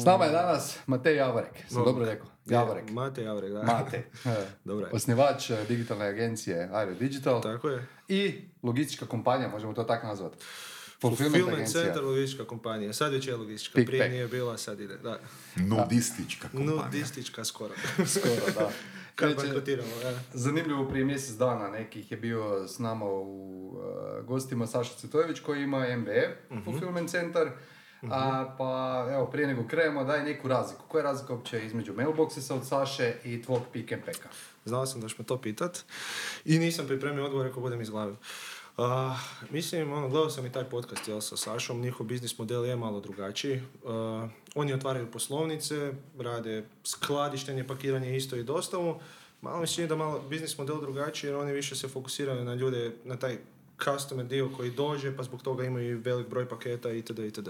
S nama je danas Matej Javorek, sam dobro rekao? Javorek. Mate Javorek, da. Mate. Dobro je. Osnivač eh, digitalne agencije Aero Digital Tako je. i logistička kompanija, možemo to tako nazvati. Fulfillment Fulfillment. Center logistička kompanija. Sad već je logistička. Pick Prije pack. nije bila, sad ide. Da. Nudistička kompanija. Nudistička skoro. Skoro, da. Kad bankrotiramo, da. Zanimljivo, prije mjesec dana nekih je bio s nama u eh, gostima Saša Cvetojević koji ima MBE, Mhm. Fulfillment Center. A, pa evo, prije nego krenemo, daj neku razliku. Koja je razlika uopće između mailboxesa od Saše i tvog pick and packa? Znao sam da ćeš me to pitat. I nisam pripremio odgovor, rekao budem iz glave. Uh, mislim, ono, gledao sam i taj podcast jel, sa Sašom, njihov biznis model je malo drugačiji. Uh, oni otvaraju poslovnice, rade skladištenje, pakiranje isto i dostavu. Malo mi se čini da malo biznis model drugačiji jer oni više se fokusiraju na ljude, na taj customer dio koji dođe, pa zbog toga imaju velik broj paketa itd. itd.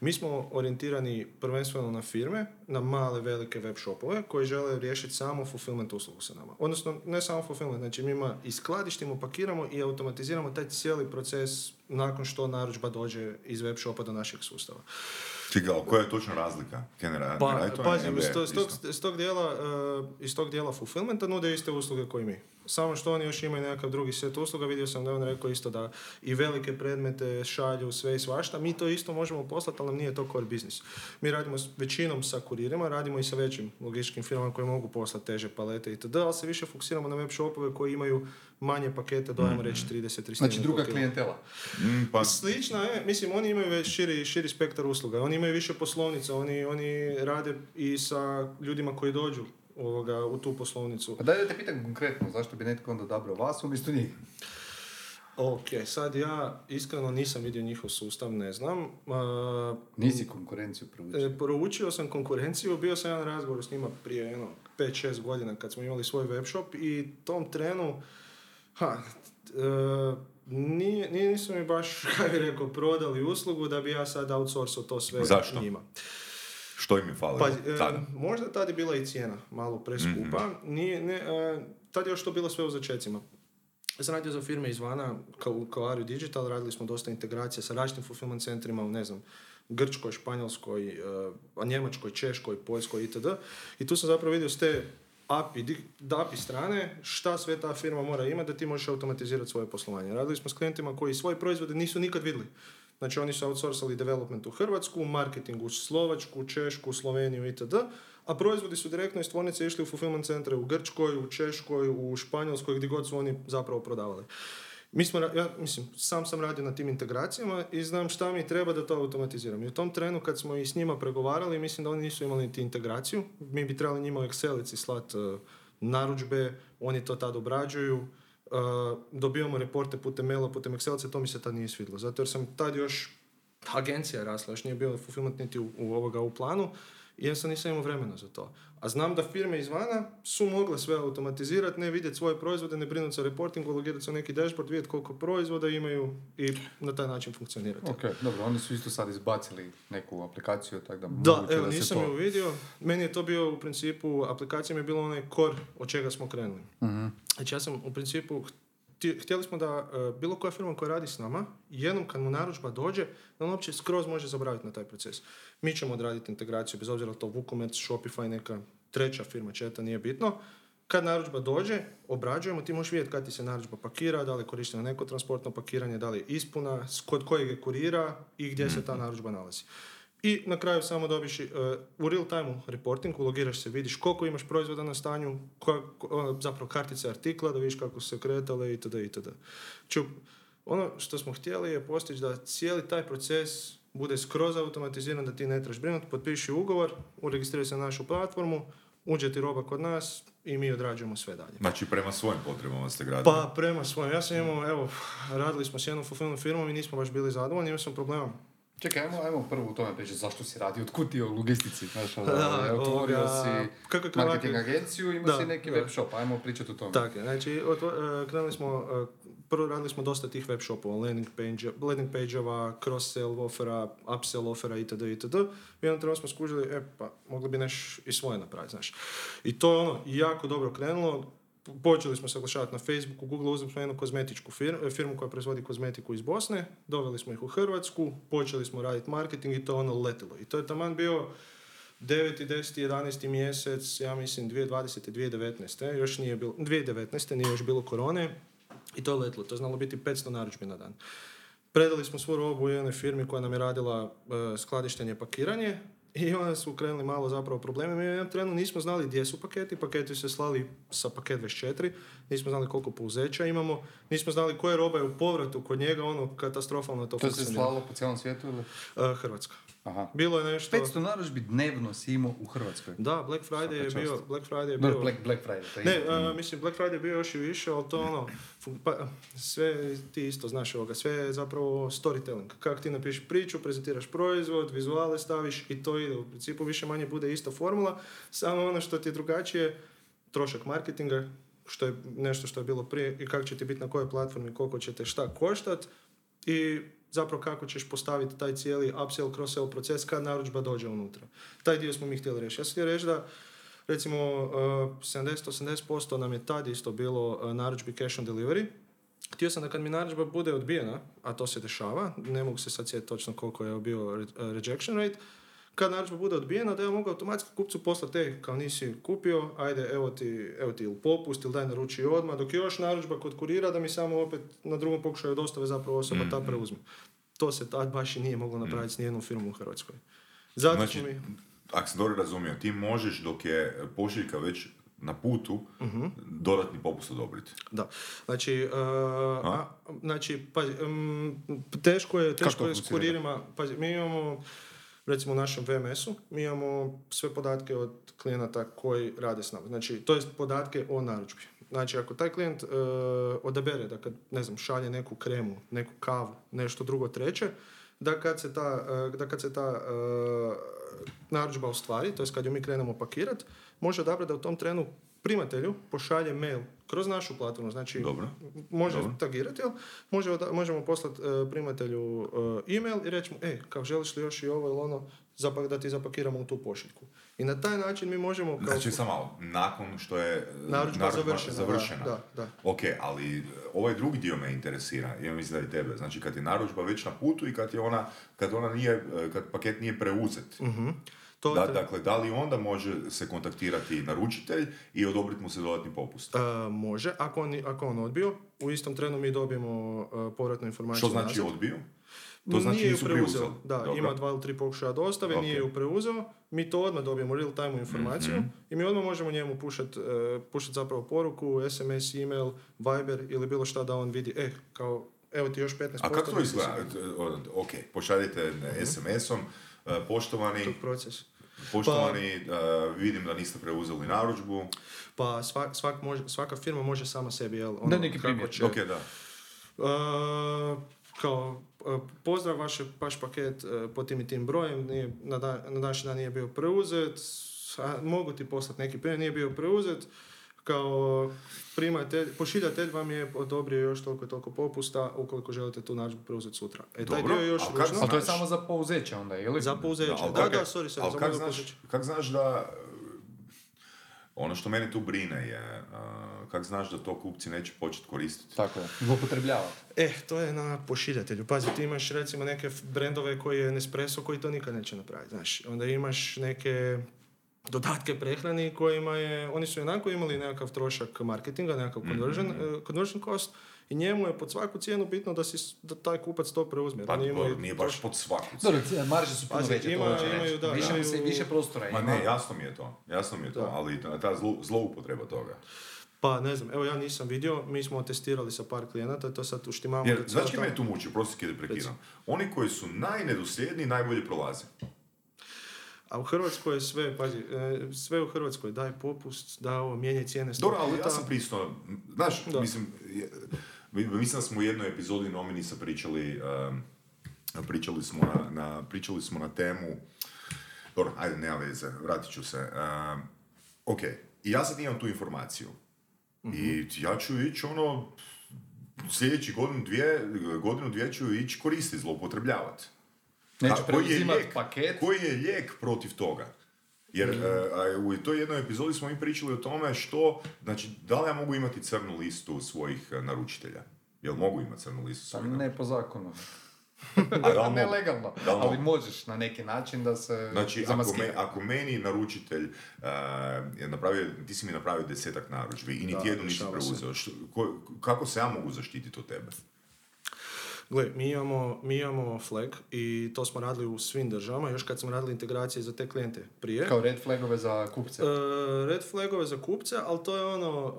Mi smo orijentirani prvenstveno na firme, na male, velike web shopove koji žele riješiti samo fulfillment uslugu sa nama. Odnosno, ne samo fulfillment, znači mi ima i skladištimo, pakiramo i automatiziramo taj cijeli proces nakon što narudžba dođe iz web shopa do našeg sustava. Čekaj, koja je točno razlika? Generalno, Pa, radite pazi, MBA iz, to- iz tog, iz tog dijela, eh, iz tog dijela fulfillmenta nude iste usluge koji mi. Samo što oni još imaju nekakav drugi set usluga, vidio sam da je on rekao isto da i velike predmete šalju sve i svašta. Mi to isto možemo poslati, ali nam nije to core business. Mi radimo s većinom sa kuririma, radimo i sa većim logističkim firmama koje mogu poslati teže palete itd., ali se više fokusiramo na web shopove koji imaju manje pakete, dojemo reći 30-30. Znači druga klijentela. Mm, pa, Slično je, mislim, oni imaju već širi, širi spektar usluga, oni imaju više poslovnica, oni, oni rade i sa ljudima koji dođu ovoga, u tu poslovnicu. Pa daj da te pitam konkretno, zašto bi netko onda odabrao vas umjesto njih? Ok, sad ja iskreno nisam vidio njihov sustav, ne znam. Uh, Nisi konkurenciju proučio. E, proučio sam konkurenciju, bio sam jedan razgovor s njima prije jedno 5-6 godina kad smo imali svoj web shop i tom trenu, ha, e, nije, nisu mi baš, kako bi rekao, prodali uslugu da bi ja sad outsourcao to sve Zašto? njima. što im je falilo Pa, e, tada? možda tad je bila i cijena malo preskupa. Nije, ne, e, tad je još to bilo sve u začecima. Ja sam radio za firme izvana, kao, kao Ario Digital, radili smo dosta integracija sa različitim fulfillment centrima u, ne znam, Grčkoj, Španjolskoj, e, a Njemačkoj, Češkoj, Poljskoj itd. I tu sam zapravo vidio s te API, API strane šta sve ta firma mora imati da ti možeš automatizirati svoje poslovanje. Radili smo s klijentima koji svoje proizvode nisu nikad vidjeli. Znači oni su outsourcali development u Hrvatsku, marketing u Slovačku, Češku, Sloveniju itd. A proizvodi su direktno iz tvornice išli u fulfillment centre u Grčkoj, u Češkoj, u Španjolskoj, gdje god su oni zapravo prodavali. Mi smo, ja, mislim, sam sam radio na tim integracijama i znam šta mi treba da to automatiziram. I u tom trenu kad smo i s njima pregovarali, mislim da oni nisu imali niti integraciju. Mi bi trebali njima u Excelici slat uh, narudžbe, oni to tad obrađuju, uh, dobivamo reporte putem maila, putem Excelice, to mi se tad nije svidjelo. Zato jer sam tad još agencija rasla, još nije bio fulfillment niti u, u ovoga u planu i ja sam nisam imao vremena za to. A znam da firme izvana su mogle sve automatizirati, ne vidjeti svoje proizvode, ne brinuti se o reportingu, logirati se u neki dashboard, vidjeti koliko proizvoda imaju i na taj način funkcionirati. Ok, dobro, oni su isto sad izbacili neku aplikaciju, tako da Da, evo, se nisam to... ju vidio. Meni je to bio u principu, aplikacija mi je bila onaj core od čega smo krenuli. Mhm. Znači ja sam u principu, htjeli smo da e, bilo koja firma koja radi s nama, jednom kad mu narudžba dođe, da on uopće skroz može zaboraviti na taj proces. Mi ćemo odraditi integraciju, bez obzira to WooCommerce, Shopify, neka treća firma, četa, nije bitno. Kad narudžba dođe, obrađujemo, ti možeš vidjeti kad ti se narudžba pakira, da li je korišteno neko transportno pakiranje, da li je ispuna, kod kojeg je kurira i gdje se ta narudžba nalazi. I na kraju samo dobiš uh, u real time reporting, ulogiraš se, vidiš koliko imaš proizvoda na stanju, koja, ko- ono, zapravo kartice artikla, da vidiš kako su se kretale itd. itd. Ču, ono što smo htjeli je postići da cijeli taj proces bude skroz automatiziran, da ti ne trebaš brinuti, potpiši ugovor, uregistriraj se na našu platformu, uđe ti roba kod nas i mi odrađujemo sve dalje. Znači, prema svojim potrebama ste gradili. Pa prema svojim, ja sam imao, evo, radili smo s jednom fulfillment firmom i nismo baš bili zadovoljni, imao sam problema Čekaj, ajmo, ajmo prvo u tome pričati zašto si radio, otkud ti je u logistici, znaš, ono, Da, otvorio ovoga, si kako marketing agenciju, imao Da, si neki da. web shop, ajmo pričati o tome. Tako znači otvo- e, krenuli smo, e, prvo radili smo dosta tih web shopova, landing, page, landing page-ova, cross-sell ofera, upsell ofera itd. itd. I jednom trenutku smo skužili, e pa, mogli bi neš i svoje napraviti, znaš. I to je ono, jako dobro krenulo, počeli smo se oglašavati na Facebooku, Google uzeli smo jednu kozmetičku fir- firmu koja proizvodi kozmetiku iz Bosne, doveli smo ih u Hrvatsku, počeli smo raditi marketing i to ono letilo. I to je taman bio 9. 10. 11. mjesec, ja mislim 2020. 2019. Još nije bilo, 2019. nije još bilo korone i to je letilo. To je znalo biti 500 narudžbi na dan. Predali smo svu robu u jednoj firmi koja nam je radila e, skladištenje, pakiranje i onda su krenuli malo zapravo probleme. Mi u jednom trenu nismo znali gdje su paketi, paketi su se slali sa paket 24, nismo znali koliko pouzeća imamo, nismo znali koje roba je u povratu kod njega, ono katastrofalno to, To se slalo po cijelom svijetu ili? E, Hrvatska. Aha. Bilo je nešto... 500 narudžbi dnevno si imao u Hrvatskoj. Da, Black Friday je bio... Black Friday je bio... Black, Black Friday. To je Ne, ime. a, mislim, Black Friday je bio još i više, ali to ono, pa, sve ti isto znaš ovoga, sve je zapravo storytelling. Kako ti napišeš priču, prezentiraš proizvod, vizuale staviš i to ide. U principu više manje bude ista formula, samo ono što ti je drugačije, trošak marketinga, što je nešto što je bilo prije i kako će ti biti na kojoj platformi, koliko će te šta koštat i zapravo kako ćeš postaviti taj cijeli upsell, cross-sell proces kad narudžba dođe unutra. Taj dio smo mi htjeli reći. Ja sam htio reći da recimo uh, 70-80% nam je tad isto bilo uh, narudžbi cash on delivery. Htio sam da kad mi narudžba bude odbijena, a to se dešava, ne mogu se sad sjetiti točno koliko je bio re- rejection rate, kad narudžba bude odbijena, da ja mogu automatski kupcu poslati, ej, kao nisi kupio, ajde, evo ti, evo ti ili popust, ili daj naruči odmah, dok je još narudžba kod kurira, da mi samo opet na drugom pokušaju dostave zapravo osoba ta preuzme. To se tad baš i nije moglo napraviti s nijednom firmom u Hrvatskoj. Zato Znači, mi... ako sam dobro razumio, ti možeš dok je pošiljka već na putu Mhm. dodatni popust odobriti. Da, znači, uh, a, znači pazi, um, teško je, Kako teško je s kuririma, pazi, mi imamo, recimo u našem VMS-u, mi imamo sve podatke od klijenata koji rade s nama, znači, to je podatke o narudžbi. Znači, ako taj klijent uh, odabere da kad, ne znam, šalje neku kremu, neku kavu, nešto drugo treće, da kad se ta, uh, da kad se ta uh, narudžba ostvari, to jest kad ju mi krenemo pakirat, može odabrati da u tom trenu primatelju pošalje mail kroz našu platformu, znači Dobro. može Dobro. tagirati, jel? Može, oda- možemo poslati e, primatelju e, email i reći mu, e, kao želiš li još i ovo ili ono, zapak, da ti zapakiramo u tu pošiljku. I na taj način mi možemo... Kao, Znači, samo malo, nakon što je e, Narudžba završena, završena. da, da. Ok, ali ovaj drugi dio me interesira, ja mislim da i tebe. Znači, kad je narudžba već na putu i kad je ona, kad ona nije, kad paket nije preuzet. Mhm. To Da, tre- dakle, da li onda može se kontaktirati naručitelj i odobriti mu se dodatni popust? E, može, ako on, ako on odbio, u istom trenu mi dobijemo e, povratnu informaciju Što znači nazad. odbio? To znači nije ju preuzeo. Da, Dobro. ima dva ili tri pokušaja dostave, Ok. nije ju preuzeo. Mi to odmah dobijemo real time informaciju Mhm. i mi odmah možemo njemu pušati pušat zapravo poruku, SMS, email, Viber ili bilo šta da on vidi, e, kao, evo ti još 15%. A kako to izgleda? siguran. Ok, pošaljete SMS-om, e, poštovani, Tog proces. poštovani, e, vidim da niste preuzeli narudžbu. Pa svak, svak može, svaka firma može sama sebi, jel? ono, Da, neki primjer. će- Ok, da. Uh, kao, uh, pozdrav, vaš, vaš paket uh, po tim i tim brojem, nije, na, da, na današnji dan nije bio preuzet, a, mogu ti poslati neki primjer, nije bio preuzet, kao primatelj, pošiljatelj vam je odobrio još toliko i toliko popusta ukoliko želite tu narudžbu preuzeti sutra. E, taj dio je još ali. Ali to je Znaš. samo za pouzeće onda, ili? Za pouzeće. Da, da, je- sorry, sorry, ali za kak znaš, kak znaš da... e, Ono što mene tu brine je, uh, kak znaš da to kupci neće početi koristiti? Tako je. Zloupotrebljavati. E, to je na pošiljatelju. Pazi, ti imaš recimo neke brendove koji je Nespresso koji to nikad neće napraviti, znaš. Onda imaš neke dodatke prehrani kojima je, oni su onako imali nekakav trošak marketinga, nekakav conversion, eh, conversion cost i njemu je pod svaku cijenu bitno da, si, da taj kupac to preuzme. Pa dobro, nije baš pod svaku Dobro, cijenu. c- marže su puno veće, ima- to hoću imaju, da, više, imaju- se- više prostora Ma ima. ne, jasno mi je to, jasno mi je to, Da. ali ta, ta zlo, zloupotreba toga. Pa ne znam, evo ja nisam vidio, mi smo testirali sa par klijenata, to sad uštimamo. Jer, ta- me tu muči, prosti da prekidam. Oni koji su najnedosljedniji najbolje prolaze. A u Hrvatskoj je sve, pazi, e, sve u Hrvatskoj, daj popust, da ovo, mijenjaj cijene sto Dobro, ali ja sam pristo, znaš, Da. mislim, mislim da smo u jednoj epizodi Nominisa pričali, um, pričali smo na, na, pričali smo na temu, dobro, ajde, nema veze, vratit ću se. Um, ok, i ja sad imam tu informaciju. I ja ću ići ono, sljedeći godinu, dvije, godinu, dvije ću ići koristiti, zloupotrebljavati. Neću A koji je lijek? paket. Koji je lijek protiv toga? Jer e, a u toj jednoj epizodi smo mi pričali o tome što, znači, da li ja mogu imati crnu listu svojih e, naručitelja? Jel mogu imati crnu listu Pa svojih ne po zakonu. A da ne legalno, Da li ali možeš na neki način da se Znači, ako, me, ako meni naručitelj uh, je napravio, ti si mi napravio desetak narudžbi i niti jednu nisi preuzeo, što- ko- kako se ja mogu zaštititi od tebe? Gle, mi imamo, mi imamo flag i to smo radili u svim državama, još kad smo radili integracije za te klijente prije. Kao red flagove za kupce. E, red flagove za kupce, ali to je ono,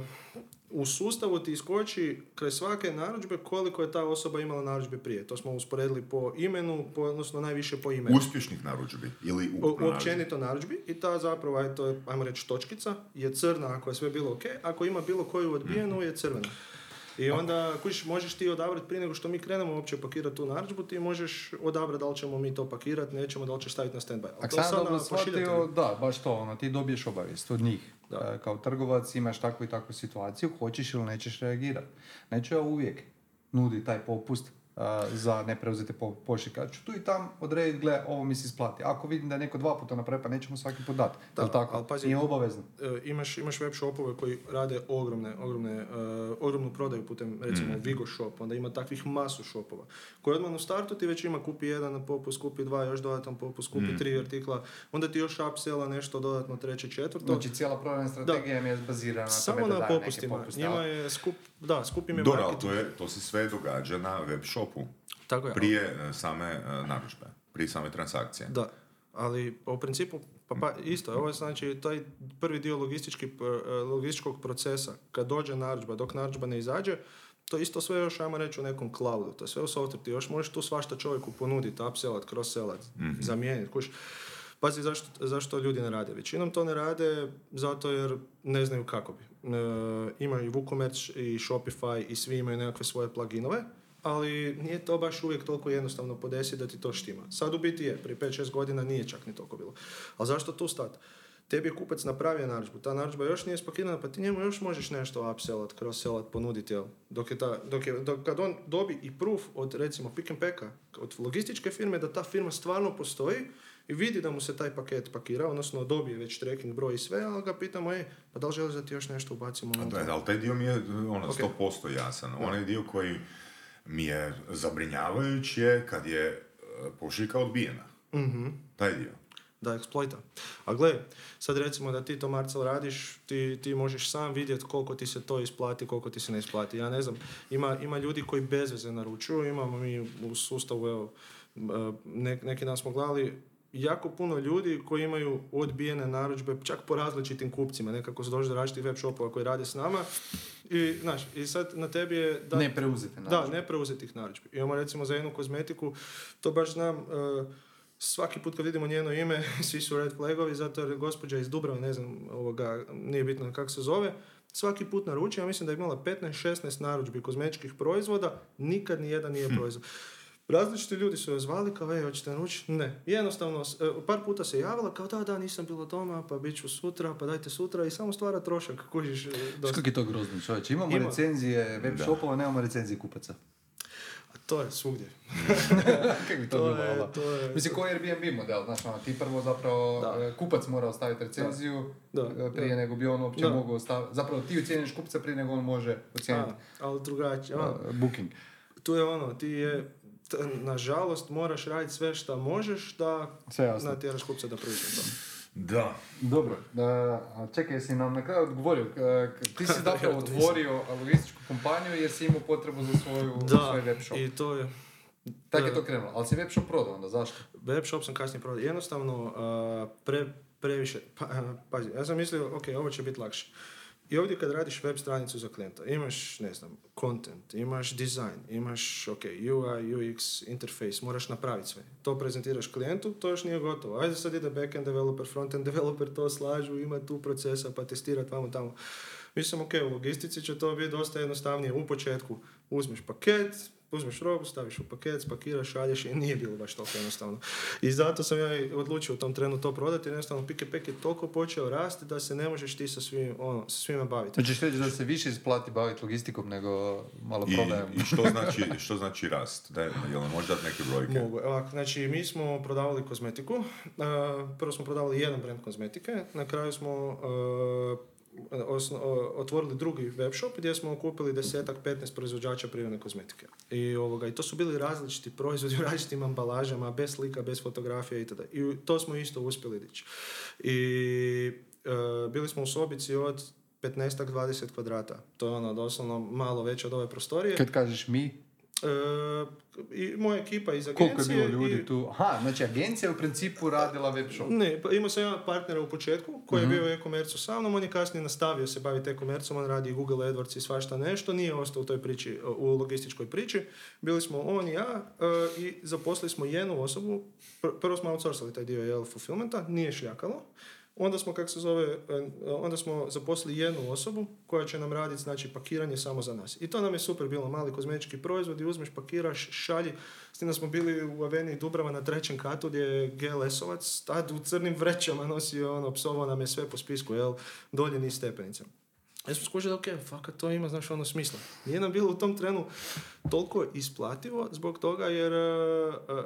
e, u sustavu ti iskoči kraj svake narudžbe koliko je ta osoba imala narudžbe prije. To smo usporedili po imenu, po, odnosno najviše po imenu. Uspješnih narudžbi ili ukupno narudžbi? općenito narudžbi i ta zapravo, aj, to je, ajmo reći, točkica, je crna ako je sve bilo ok, ako ima bilo koju odbijenu je crvena. I onda, kužiš, možeš ti odabrati prije nego što mi krenemo uopće pakirati tu narudžbu, ti možeš odabrati da li ćemo mi to pakirati, nećemo, da li ćeš staviti na standby. Ako sam sad dobro shvatio, da, baš to, ono, ti dobiješ obavijest od njih. Da. E, Kao trgovac imaš takvu i takvu situaciju, hoćeš ili nećeš reagirati. Neću ja uvijek nudi taj popust za nepreuzete po, pošiljkaču. Tu i tam odrediti, gle, ovo mi se isplati. Ako vidim da je neko dva puta napravi, pa nećemo svaki put dati. Da, Jel tako? ali pazi- Nije obavezno. E, imaš, imaš web shopove koji rade ogromne, ogromne, e, ogromnu prodaju putem recimo Vigo shop, onda ima takvih masu shopova. Koji odmah u startu ti već ima kupi jedan na popust, kupi dva, još dodatan popust, kupi tri artikla, onda ti još upsella nešto dodatno, treće, četvrto. Znači, cijela prodajna strategija mi je bazirana na Samo tome da na daje neke popustima. popuste. Njima ali- je skup, da, skup im je Dobro, ali to, je, to se sve događa na web shopu. Tako je. Prije e, same e, narudžbe, prije same transakcije. Da, ali u principu, pa, pa isto, ovo je znači taj prvi dio logistički, e, logističkog procesa, kad dođe narudžba, dok narudžba ne izađe, to isto sve još, ajmo reći, u nekom cloudu, to je sve u software, ti još možeš tu svašta čovjeku ponuditi, upsellat, cross-sellat, zamijeniti, kuš. Pazi, zašto, zašto ljudi ne rade? Većinom to ne rade zato jer ne znaju kako bi. E, imaju i WooCommerce i Shopify i svi imaju nekakve svoje pluginove, ali nije to baš uvijek toliko jednostavno podesiti da ti to štima. Sad u biti je, prije 5-6 godina nije čak ni toliko bilo. Ali zašto tu stati? Tebi je kupac napravio narudžbu, ta narudžba još nije spakirana, pa ti njemu još možeš nešto upsellat, cross-sellat, ponuditi, jel? Dok je ta, dok je, dok, kad on dobi i proof od, recimo, pick and packa, od logističke firme, da ta firma stvarno postoji i vidi da mu se taj paket pakira, odnosno dobije već tracking broj i sve, ali ga pitamo, ej, pa da li želiš da ti još nešto ubacimo Da, ali taj dio mi je ono, Ok. 100% jasan. Onaj dio koji mi je zabrinjavajući je kad je e, pošiljka odbijena. Mhm. Taj dio. Da, eksploita. A gle, sad recimo da ti to Marcel radiš, ti, ti možeš sam vidjeti koliko ti se to isplati, koliko ti se ne isplati. Ja ne znam, ima, ima ljudi koji bez veze naručuju, imamo mi u sustavu, evo, ne, neki dan smo gledali, jako puno ljudi koji imaju odbijene narudžbe, čak po različitim kupcima, nekako se dođe do različitih web shopova koji rade s nama. I, znaš, i sad na tebi je... Da, Ne preuzete da, narudžbe. nepreuzetih narudžbi. Imamo recimo za jednu kozmetiku, to baš znam, e, svaki put kad vidimo njeno ime, svi su red flagovi, zato jer je gospođa iz Dubrava, ne znam, ovoga, nije bitno kako se zove, svaki put naruči, ja mislim da je imala 15-16 narudžbi kozmetičkih proizvoda, nikad ni jedan nije proizvod. Različiti ljudi su joj zvali kao, ej, hoćete naručiti? Ne. Jednostavno, e, par puta se javila kao, da, da, nisam bila doma, pa bit ću sutra, pa dajte sutra i samo stvara trošak, kužiš. dosta. je to grozno, čovječe? Imamo Ima. recenzije web shopova, nemamo recenzije kupaca. A to je svugdje. Kako bi to, To bilo, je- ono? to je- Mislim, ko je Airbnb model, znaš, ono, ti prvo zapravo, Da. e, kupac mora ostaviti recenziju Da. e, prije Da. nego bi on uopće mogao ostaviti, zapravo ti ocjeniš kupca prije nego on može ocijeniti A, ali drugačije. booking. tu je ono, ti je, t- nažalost, moraš raditi sve što možeš da natjeraš kupca da preuzme to. Da. Dobro, a čekaj, jesi nam na kraju odgovorio, ti si zapravo Ja to nisam. otvorio logističku kompaniju jer si imao potrebu za svoju, svoj web shop. i to je, Tako je to krenulo, ali si web shop prodao onda, zašto? web shop sam kasnije prodao. Jednostavno, pre, previše, pa, pazi, ja sam mislio, ok, ovo će biti lakše. I ovdje kad radiš web stranicu za klijenta, imaš, ne znam, content, imaš design, imaš, ok, UI, UX, interface, moraš napraviti sve. To prezentiraš klijentu, to još nije gotovo. Ajde sad ide backend developer, frontend developer, to slažu, ima tu procesa, pa testirati vamo tamo. Mislim, ok, u logistici će to biti dosta jednostavnije. U početku uzmeš paket, uzmeš robu, staviš u paket, spakiraš, šalješ i nije bilo baš toliko jednostavno. I zato sam ja i odlučio u tom trenu to prodati, jednostavno Pick Pack je toliko počeo rasti da se ne možeš ti sa, svim, ono, sa svima baviti. Znači reći da se više isplati baviti logistikom nego malo I, prodajom? i što, znači, što znači rast? Da, jel nam možeš dati neke brojke? Mogu. Ovako, znači, mi smo prodavali kozmetiku. Prvo smo prodavali jedan brand kozmetike. Na kraju smo uh, osno- otvorili drugi web shop gdje smo kupili desetak, 15 proizvođača prirodne kozmetike. I, ovoga, I to su bili različiti proizvodi u različitim ambalažama, bez slika, bez fotografija itd. I to smo isto uspjeli dići. I e, bili smo u sobici od 15-20 kvadrata. To je ono doslovno malo veće od ove prostorije. Kad kažeš mi, I moja ekipa iz koliko je agencije. bilo ljudi i- tu? Aha, znači agencija je u principu radila web shop. Ne, pa imao sam jedan partnera u početku koji Mhm. je bio u e-komercu sa mnom, on je kasnije nastavio se baviti e-komercom, on radi Google AdWords i svašta nešto, nije ostao u toj priči, u logističkoj priči. Bili smo on i ja e, i zaposlili smo jednu osobu, Pr- prvo smo outsourcali taj dio jel, fulfillmenta, nije šljakalo. Onda smo, kako se zove, e, onda smo zaposlili jednu osobu koja će nam raditi, znači, pakiranje samo za nas. I to nam je super bilo, mali kozmetički proizvodi, uzmeš, pakiraš, šalji. S tim da smo bili u Aveniji Dubrava na trećem katu gdje je GLS-ovac tad u crnim vrećama nosio ono, psovao nam je sve po spisku, jel, dolje niz stepenica. Ja smo skužili, ok, fakat to ima, znaš, ono smisla. Nije nam bilo u tom trenu toliko isplativo zbog toga jer e, e,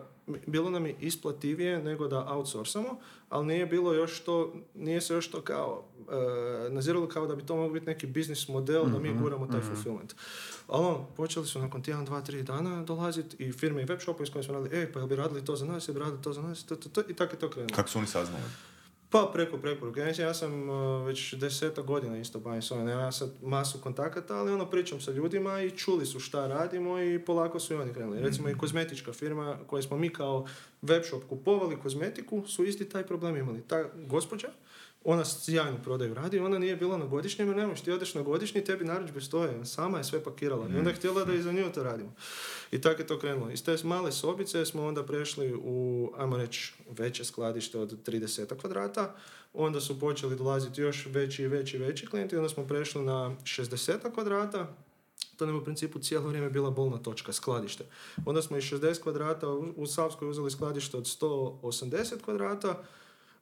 bilo nam je isplativije nego da outsourcamo, ali nije bilo još to, nije se još to kao e, naziralo kao da bi to mogao biti neki biznis model da mi guramo taj fulfillment. Ali ono, počeli su nakon tjedan, dva, tri dana dolaziti i firme i web shopovi s kojima smo radili, ej, pa jel bi radili to za nas, jel bi radili to za nas, to, to, to, i tako je to krenulo. Kako su oni saznali? Pa preko preporuke. Znači, ja sam uh, već deseta godina isto bavim s ovim. Ja sad masu kontakata, ali ono pričam sa ljudima i čuli su šta radimo i polako su i oni krenuli. Recimo i kozmetička firma koje smo mi kao webshop kupovali kozmetiku su isti taj problem imali. Ta gospođa, ona sjajnu prodaju radi, ona nije bila na godišnjem jer ne možeš, ti odeš na godišnji, tebi narudžbe stoje, sama je sve pakirala i onda je htjela da i za nju to radimo. I tako je to krenulo. Iz te male sobice smo onda prešli u, ajmo reći, veće skladište od 30 kvadrata, onda su počeli dolaziti još veći i veći i veći klijenti, onda smo prešli na 60 kvadrata, to nam u principu cijelo vrijeme bila bolna točka, skladište. Onda smo iz 60 kvadrata u Savskoj uzeli skladište od 180 kvadrata,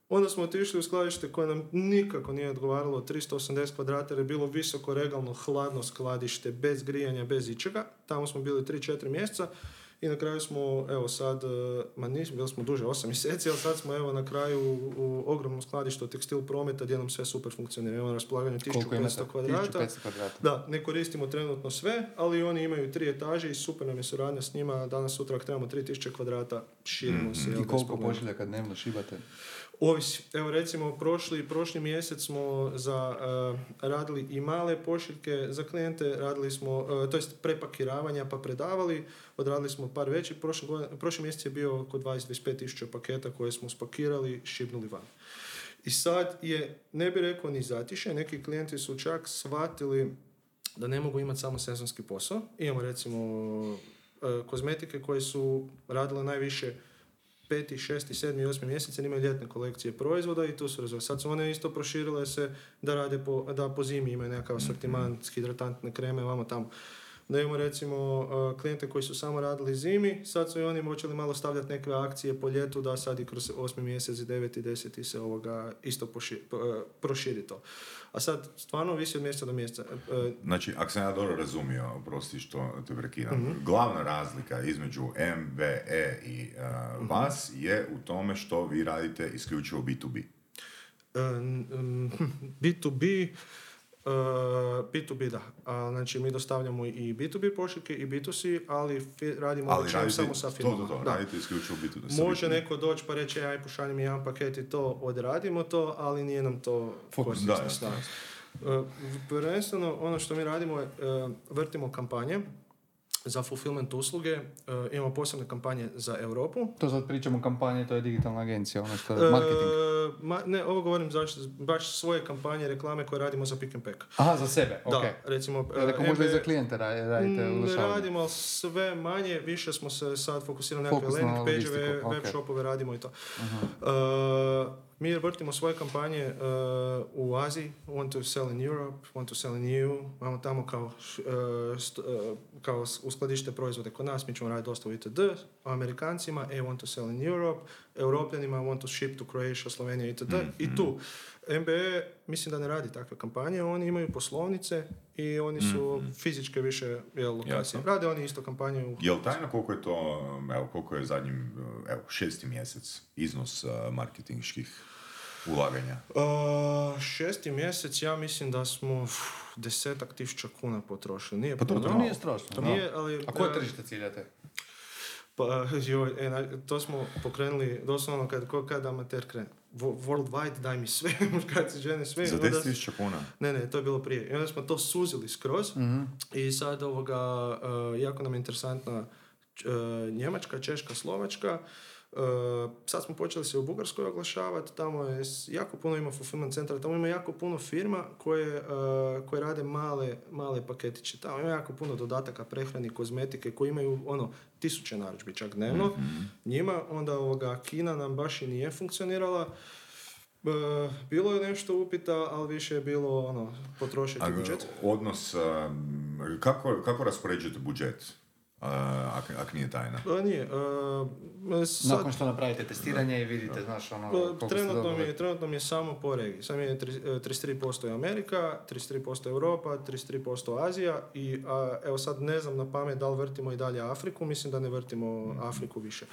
Onda smo otišli u skladište koje nam nikako nije odgovaralo 380 kvadrata jer je bilo visoko regalno hladno skladište bez grijanja, bez ičega. Tamo smo bili 3-4 mjeseca i na kraju smo, evo sad, e, ma nismo, bili smo duže, 8 mjeseci, ali sad smo evo na kraju u, u ogromnom skladištu tekstil prometa gdje nam sve super funkcionira. Imamo imate? 1500 kvadrata. 1500 kvadrata. Da, ne koristimo trenutno sve, ali oni imaju tri etaže i super nam je suradnja s njima. Danas, sutra, ako trebamo 3000 kvadrata, širimo se. jel, I koliko pošiljaka dnevno šibate? Ovisi. Evo recimo prošli, prošli mjesec smo za, eh, radili i male pošiljke za klijente, radili smo, uh, to jest prepakiravanja pa predavali, odradili smo par većih, prošli, prošli mjesec je bio oko 20-25 tisuća paketa koje smo spakirali, šibnuli van. I sad je, ne bi rekao ni zatiše, neki klijenti su čak shvatili da ne mogu imati samo sezonski posao. Imamo recimo eh, kozmetike koje su radile najviše peti, šesti, sedmi, osmi mjesec imaju ljetne kolekcije proizvoda i tu su razvoj. Sad su one isto proširile se da rade po, da po zimi imaju nekakav asortiman, hidratantne kreme, vamo tamo. Da imamo recimo uh, klijente koji su samo radili zimi, sad su i oni počeli malo stavljati neke akcije po ljetu da sad i kroz osmi mjesec i deveti, deseti se ovoga isto poši- po- uh, proširi to. A sad stvarno visi od mjeseca do mjeseca. Uh, Znači, ako sam ja dobro razumio, oprosti što te prekidam, Mhm. glavna razlika između MVE i uh, Mhm. vas je u tome što vi radite isključivo B2B. Uh, mm, B2B, uh, B2B da. A, znači mi dostavljamo i B2B pošiljke i B2C, ali fi- radimo Ali radite, samo sa to, firmama. to, to, Da. radite isključivo B2B. sa Može B2B. neko doći pa reći aj pošalji mi jedan paket i to odradimo to, ali nije nam to Fokus, da, Uh, Prvenstveno ono što mi radimo je uh, vrtimo kampanje za fulfillment usluge, uh, imamo posebne kampanje za Europu, To sad pričamo o kampanji, to je digitalna agencija, ono što je marketing. ma, ne, ovo govorim zaš, baš svoje kampanje, reklame koje radimo za Pick and Pack. Aha, za sebe, ok. Da, recimo... Ja rekao, možda i MB za klijente ra- radite Mm, Ne radimo, ali sve manje, više smo se sad fokusirali na nekakve landing page logistiku, web shopove radimo i to. Aha. Mi vrtimo svoje kampanje uh, u Aziji, want to sell in Europe, want to sell in EU, imamo tamo kao, uh, st- uh, uskladište proizvode kod nas, mi ćemo raditi dosta u itd. Amerikancima, e, want to sell in Europe, Europljanima, want to ship to Croatia, Slovenija itd. I tu. MBE mislim da ne radi takve kampanje, oni imaju poslovnice i oni su fizičke više jel, lokacije. Jasno. Rade oni isto kampanje u Jel tajna koliko je to, evo, koliko je zadnjim, evo, šesti mjesec iznos uh, marketinških ulaganja? Uh, šesti mjesec, ja mislim da smo uf, desetak tisuća kuna potrošili. Nije Pa to- to To nije strašno. da. Nije, ali... A koje tržište ciljate? Pa, joj, e, to smo pokrenuli doslovno kad, kad amater krene. Wo- Worldwide, daj mi sve, muškarci, žene, sve. Za I onda- 10.000 kuna? Ne, ne, to je bilo prije. I onda smo to suzili skroz Mhm. i sad ovoga, e, jako nam je interesantna e, Njemačka, Češka, Slovačka. E, sad smo počeli se u Bugarskoj oglašavati, tamo je jako puno ima fulfillment centra, tamo ima jako puno firma koje, e, koje rade male, male paketiće. Tamo ima jako puno dodataka prehrani, kozmetike koji imaju ono tisuće narudžbi čak dnevno. Njima onda ovoga Kina nam baš i nije funkcionirala. E, bilo je nešto upita, ali više je bilo ono, potrošiti budžet. odnos, kako, kako raspoređujete budžet? Uh, ak, ak nije tajna. A, nije. e, sad, Nakon što napravite testiranje i vidite, znaš, ono, e, ste trenutno, mi, je, trenutno mi je samo po regiji. Sam je tri- e, 33% je Amerika, 33% Europa, 33% Azija i a, evo sad ne znam na pamet da li vrtimo i dalje Afriku, mislim da ne vrtimo Afriku više.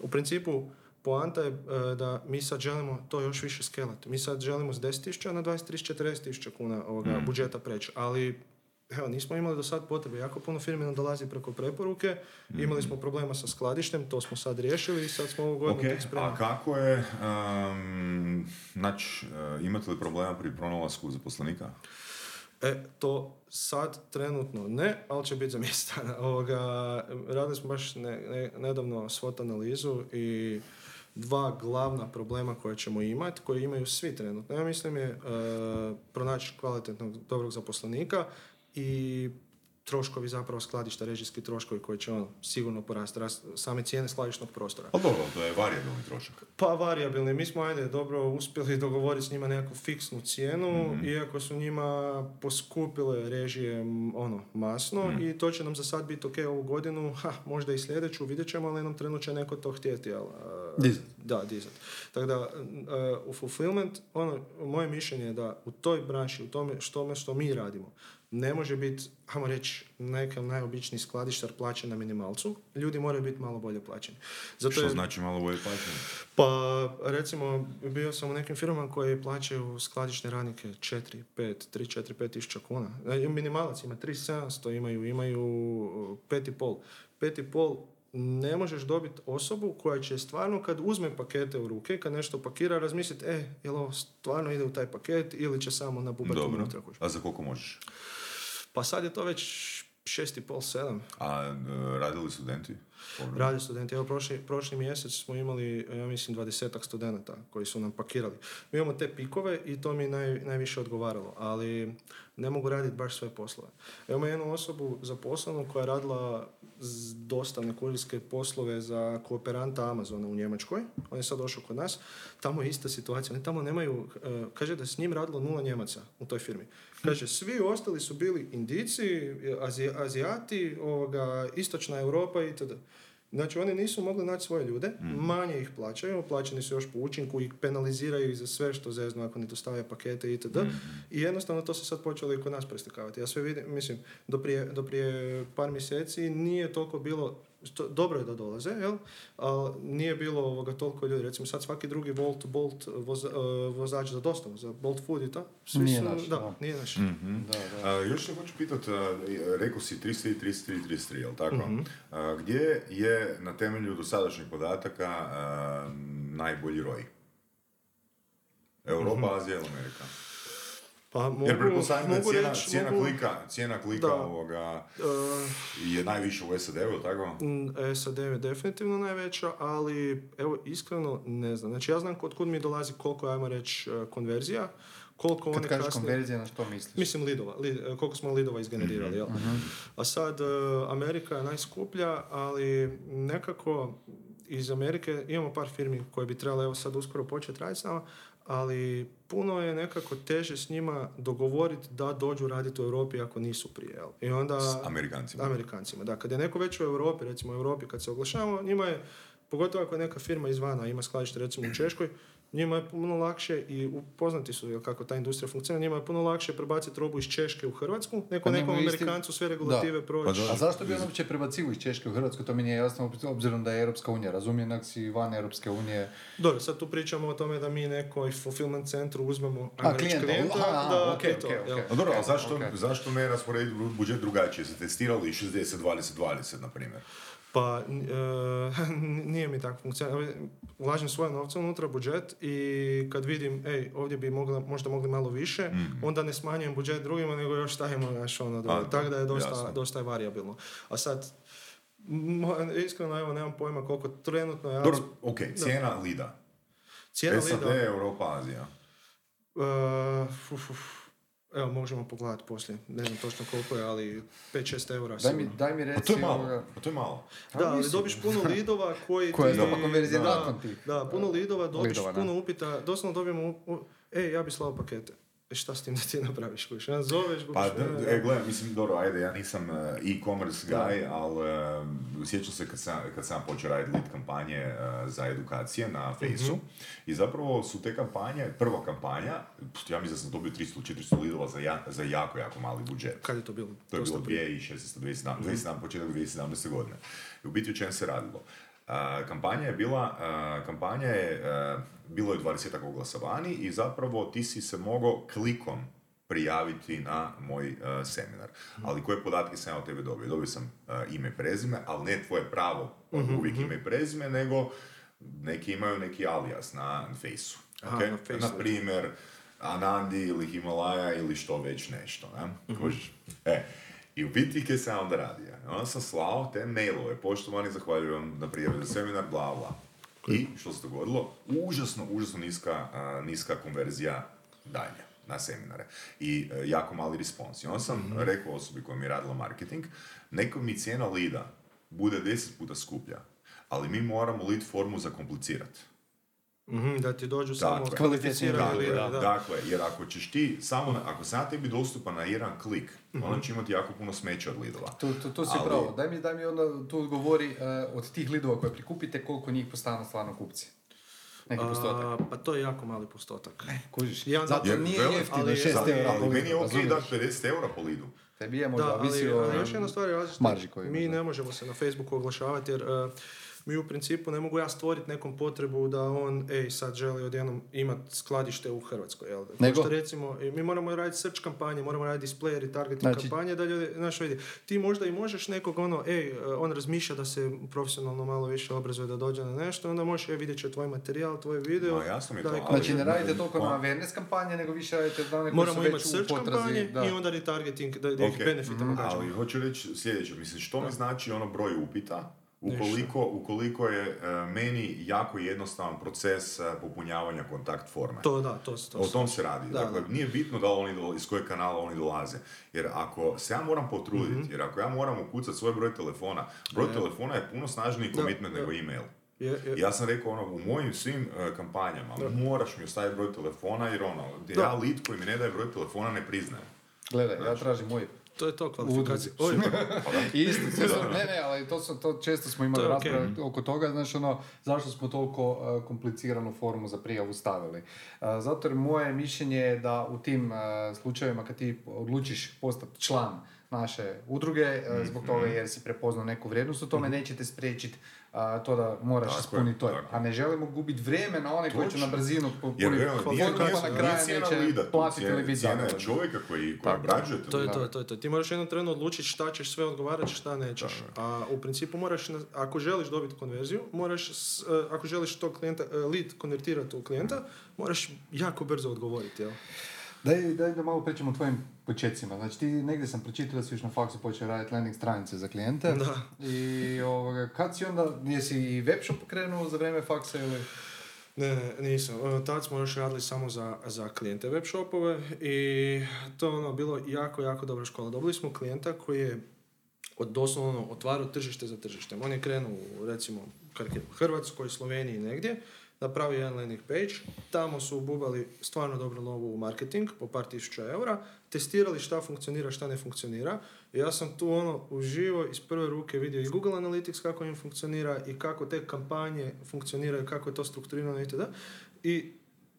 U principu, poanta je e, da mi sad želimo to još više skelati. Mi sad želimo s 10.000 na 20, 30, 40.000 kuna ovoga budžeta preći, ali Evo, nismo imali do sad potrebe. Jako puno firmi nam dolazi preko preporuke. Imali smo problema sa skladištem, to smo sad riješili i sad smo ovu godinu Ok, tek spremni. a kako je, um, znači, uh, imate li problema pri pronalasku zaposlenika? E, to sad trenutno ne, ali će biti za mjesec radili smo baš ne, ne- nedavno SWOT analizu i dva glavna problema koje ćemo imati, koje imaju svi trenutno. Ja mislim je e, pronaći kvalitetnog, dobrog zaposlenika i troškovi zapravo skladišta, režijski troškovi koji će ono, sigurno porasti, rast, same cijene skladišnog prostora. Ali dobro, to je variabilni trošak. Pa variabilni. Mi smo, ajde, dobro uspjeli dogovoriti s njima nekakvu fiksnu cijenu, iako su njima poskupile režije ono, masno i to će nam za sad biti ok ovu godinu, ha, možda i sljedeću, vidjet ćemo, ali jednom trenu će neko to htjeti. Ali, Dizat. Da, dizat. Tako da, a, u fulfillment, ono, moje mišljenje je da u toj branši, u tome što, što mi radimo, ne može biti, hajmo reći, neka najobičniji skladištar plaćen na minimalcu. Ljudi moraju biti malo bolje plaćeni. Zato Što je- znači malo bolje plaćanje? pa, recimo, bio sam u nekim firmama koje plaćaju skladišne radnike 4, 5, 3, 4, 5 tisuća kuna. E, Minimalac ima 3, 700, imaju, imaju 5,5. 5,5 ne možeš dobiti osobu koja će stvarno kad uzme pakete u ruke, kad nešto pakira, razmisliti, e, jel ovo stvarno ide u taj paket ili će samo nabubati Dobro. unutra. A za koliko možeš? Pa sad je to već 6,5, 7. A e, radili studenti? Rade studenti. Evo, prošli, prošli mjesec smo imali, ja mislim, dvadesetak studenata koji su nam pakirali. Mi imamo te pikove i to mi naj, najviše odgovaralo, ali ne mogu raditi baš sve poslove. Evo imamo jednu osobu zaposlenu koja je radila dostavne kurirske poslove za kooperanta Amazona u Njemačkoj. On je sad došao kod nas. Tamo je ista situacija. Oni tamo nemaju, eh, kaže da je s njim radilo nula Njemaca u toj firmi. Kaže, svi ostali su bili Indici, Azi- Azijati, ovoga, Istočna Europa itd. Znači oni nisu mogli naći svoje ljude, manje ih plaćaju, plaćeni su još po učinku i penaliziraju ih za sve što zeznu ako ne dostave pakete itd. I jednostavno to se sad počelo i kod nas preslikavati. Ja sve vidim, mislim, do prije, do prije par mjeseci nije toliko bilo to- dobro je da dolaze, jel? Ali nije bilo ovoga toliko ljudi. Recimo sad svaki drugi Volt, Bolt voza, e, vozač za dostavu, za Bolt Food i to. Svi Nije su, naš, da, da. nije naš. Mhm. Da, da. A, još se hoću pitat, a, rekao si 33, 33, 33, jel tako? Mhm. A, gdje je na temelju dosadašnjih podataka a, najbolji roj? Europa, Mhm. Azija ili Amerika? Pa mogu, Jer pretpostavljam je cijena, reći, cijena mogu, klika, cijena klika Da. ovoga, eh, je najviša u SAD-u, tako? Mm, SAD je definitivno najveća, ali evo iskreno ne znam. Znači ja znam kod kud mi dolazi koliko, ajmo reći, eh, konverzija, koliko Kad one kažeš kasnije... konverzija, na što misliš? Mislim lidova, li- eh, koliko smo lidova izgenerirali, jel? A sad, Amerika je najskuplja, ali nekako iz Amerike imamo par firmi koje bi trebale evo sad uskoro početi raditi s nama, ali puno je nekako teže s njima dogovoriti da dođu raditi u Europi ako nisu prije, jel? I onda... S Amerikancima. Amerikancima, da. Kad je neko već u Europi, recimo u Europi kad se oglašavamo, njima je, pogotovo ako je neka firma izvana, ima skladište recimo u Češkoj, njima je puno lakše i upoznati su jel, kako ta industrija funkcionira, njima je puno lakše prebaciti robu iz Češke u Hrvatsku, neko Pa nekom isti- Amerikancu sve regulative Da. proći. Pa. A zašto bi on uopće prebacivo iz Češke u Hrvatsku? To mi nije jasno, obzirom da je Europska unija. Razumijem, ako si van Europske unije. Dobro, sad tu pričamo o tome da mi nekoj fulfillment centru uzmemo A, klijenta, klijenta, aha, da, ok, i to, ok, jel. ok. A dobro, a zašto, zašto ne rasporediti budžet drugačije? Se testirali 60-20-20, na primjer. Pa, e, nije mi tako funkcionira. Ulažem svoje novce unutra budžet i kad vidim, ej, ovdje bi mogla, možda mogli malo više, onda ne smanjujem budžet drugima, nego još stavimo naš ono dole. Mhm. A, Tako da je dosta, jasno. dosta je variabilno. A sad, iskreno, evo, nemam pojma koliko trenutno ja... Dobro, ok, cijena lida. Cijena SAD, lida, Europa, Azija. e, uf, uf, evo, možemo pogledati poslije, ne znam točno koliko je, ali 5-6 eura Daj mi, daj mi Pa reci... to je malo, ovoga- pa to je malo. Da, ali mislim. dobiš puno lidova koji je ti... stopa konverzije da, nakon tih? Da, puno lidova, dobiš Lidova, da. puno upita, doslovno dobijemo, u, u- ej, ja bi slao pakete. E šta s tim da ti napraviš, kuš? Ja, zoveš, Pa, kuš, da, e, gledaj, mislim, dobro, ajde, ja nisam e, e-commerce guy, ali e, sjećam se kad sam, kad sam počeo raditi lead kampanje e, za edukacije na Faceu i zapravo su te kampanje, prva kampanja, ja mislim da sam dobio 300-400 lidova za, ja, za jako, jako mali budžet. Kad je to bilo? To je bilo prije. 2016. 2017. 2017. početak 2017. godine. I u biti o čem se radilo? A, kampanja je bila, a, kampanja je, a, bilo je 20 oglasa vani i zapravo ti si se mogao klikom prijaviti na moj seminar. Ali koje podatke sam ja od tebe dobio? Dobio sam ime i prezime, ali ne tvoje pravo uvijek ime i prezime, nego neki imaju neki alias na Faceu. Aha, ok? na Faceu. Na primjer, Anandi ili Himalaja ili što već nešto. Ne? Kužiš? E, i u biti kaj sam ja onda sam slao te mailove, poštovani, zahvaljujem na prijavi za seminar, bla, bla. I što se dogodilo? Užasno, užasno niska, a, niska konverzija dalje na seminare. I e, jako mali respons. I onda sam rekao osobi koja mi je radila marketing, neko mi cijena lida bude deset puta skuplja, ali mi moramo lead formu zakomplicirati. Mhm, da ti dođu samo Dakle, kvalificirani Dakle, lideri, da. da. dakle, jer ako ćeš ti samo, ako sam ja tebi dostupan na jedan klik, onda će imati jako puno smeća od lidova. Tu, tu, tu si Ali- pravo. Daj mi, daj mi onda tu odgovori uh, od tih lidova koje prikupite, koliko njih postanu stvarno kupci. Neki postotak. A, pa to je jako mali postotak. Kužiš. Ja- Zato Jer nije jeftino ali- 6 ali, eura. po ali meni je ok dati 50 eura po lidu. Tebi je možda Da, ali, o... još jedna stvar je različita. Mi da. ne možemo se na Facebooku oglašavati jer e, mi u principu ne mogu ja stvoriti nekom potrebu da on, ej, sad želi odjednom imati skladište u Hrvatskoj, jel? Nego? što recimo, mi moramo raditi search kampanje, moramo raditi display i targeting Znači- kampanje, da ljudi, znaš, vidi, ti možda i možeš nekog ono, ej, e, on razmišlja da se profesionalno malo više obrazuje, da dođe na nešto, onda možeš, e, vidjet će tvoj materijal, tvoj video. Ma, jasno mi da to, ali- Znači ne radite toliko na awareness kampanje, nego više radite na one koji Moramo imati search potrazi. kampanje Da. i onda retargeting, da, da ih Ok, benefitamo gađamo. Ali hoću reći sljedeće, mislim, što mi znači ono broj upita, ukoliko, ukoliko je e, meni jako jednostavan proces e, popunjavanja kontakt forme. To da, to, to, O tom se radi. Da, dakle, da. nije bitno da oni dolaze, iz kojeg kanala oni dolaze. Jer ako se ja moram potruditi, Mhm. jer ako ja moram ukucati svoj broj telefona, broj telefona je puno snažniji Da, commitment da. nego email. Je, je. Ja sam rekao ono, u mojim svim e, kampanjama moraš mi ostaviti broj telefona jer ono, Da. ja lead koji mi ne daje broj telefona ne priznajem. Gledaj, ja tražim moj. To je to kvalifikacija. Oj, I isto, ne, ne, ali to, su, to često smo imali okej. rasprave oko toga, znači ono, zašto smo toliko uh, kompliciranu formu za prijavu stavili. Uh, zato jer moje mišljenje je da u tim uh, slučajevima kad ti odlučiš postati član naše udruge, uh, zbog toga Mhm. jer si prepoznao neku vrijednost u tome, nećete spriječiti uh, to da moraš Tako je, ispuniti to. tako. A ne želimo gubiti vrijeme na one koji će na brzinu Jer puniti formu, pa na kraju neće lida tu, platiti ili cijena, je čovjeka koji, koji Tako. obrađuje To je to, to je to. Ti moraš jednom trenu odlučiti šta ćeš sve odgovarati, šta nećeš. A u principu moraš, na- ako želiš dobiti konverziju, moraš, s- e, ako želiš tog klijenta, e, lead konvertirati u klijenta, moraš jako brzo odgovoriti, jel? Daj, daj da malo pričamo o tvojim početcima. Znači ti negdje sam pročitao da si još na faksu počeo raditi landing stranice za klijente. Da. I ovoga, kad si onda, jesi i web shop pokrenuo za vrijeme faksa ili? Ne, ne, nisam. E, Tad smo još radili samo za, za klijente web shopove i to je ono bilo jako, jako dobra škola. Dobili smo klijenta koji je od doslovno ono, otvarao tržište za tržištem. On je krenuo u, recimo, karikiram, Hrvatskoj, Sloveniji negdje, napravio jedan landing page, tamo su ububali stvarno dobro lovu u marketing po par tisuća eura, testirali šta funkcionira, šta ne funkcionira. Ja sam tu ono uživo iz prve ruke vidio i Google Analytics kako im funkcionira i kako te kampanje funkcioniraju, kako je to strukturirano itd. I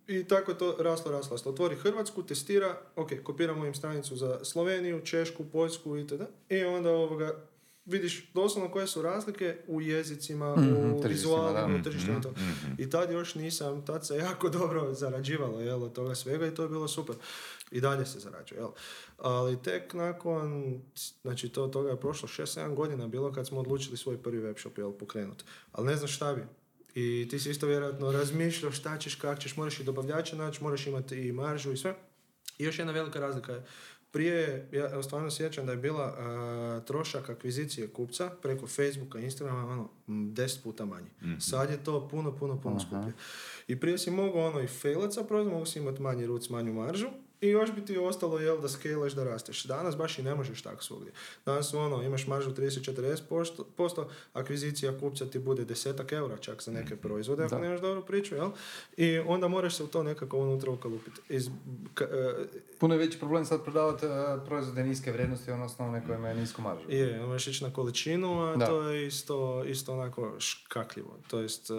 i tako je to raslo, raslo, raslo. Otvori Hrvatsku, testira, ok, kopiramo im stranicu za Sloveniju, Češku, Poljsku itd. I onda ovoga, vidiš doslovno koje su razlike u jezicima, Mhm, u tržištima, vizualnom, u tržištima i to. I tad još nisam, tad se jako dobro zarađivalo, jel, od toga svega i to je bilo super. I dalje se zarađuje, jel. Ali tek nakon, znači to toga je prošlo 6-7 godina bilo kad smo odlučili svoj prvi web shop, jel, pokrenuti. Ali ne znaš šta bi. I ti si isto vjerojatno razmišljao šta ćeš, kak ćeš, moraš i dobavljača naći, moraš imati i maržu i sve. I još jedna velika razlika je, prije, ja evo, stvarno sjećam da je bila a, trošak akvizicije kupca preko Facebooka, Instagrama, ono, deset puta manji. Sad je to puno, puno, puno skuplje. I prije si mogao ono i failat sa proizvodom, mogu si imati manji ruc, manju maržu, i još bi ti ostalo, jel, da skalaš, da rasteš. Danas baš i ne možeš tako svugdje. Danas ono, imaš maržu 30-40%, posto, akvizicija kupca ti bude desetak eura čak za neke proizvode, ako nemaš dobru priču, jel? I onda moraš se u to nekako unutra ukalupiti. Iz, ka- e, Puno je veći problem sad prodavati uh, proizvode niske vrijednosti, odnosno one koje imaju nisku maržu. Je, možeš ići na količinu, a Da. to je isto, isto onako škakljivo. To jest, e,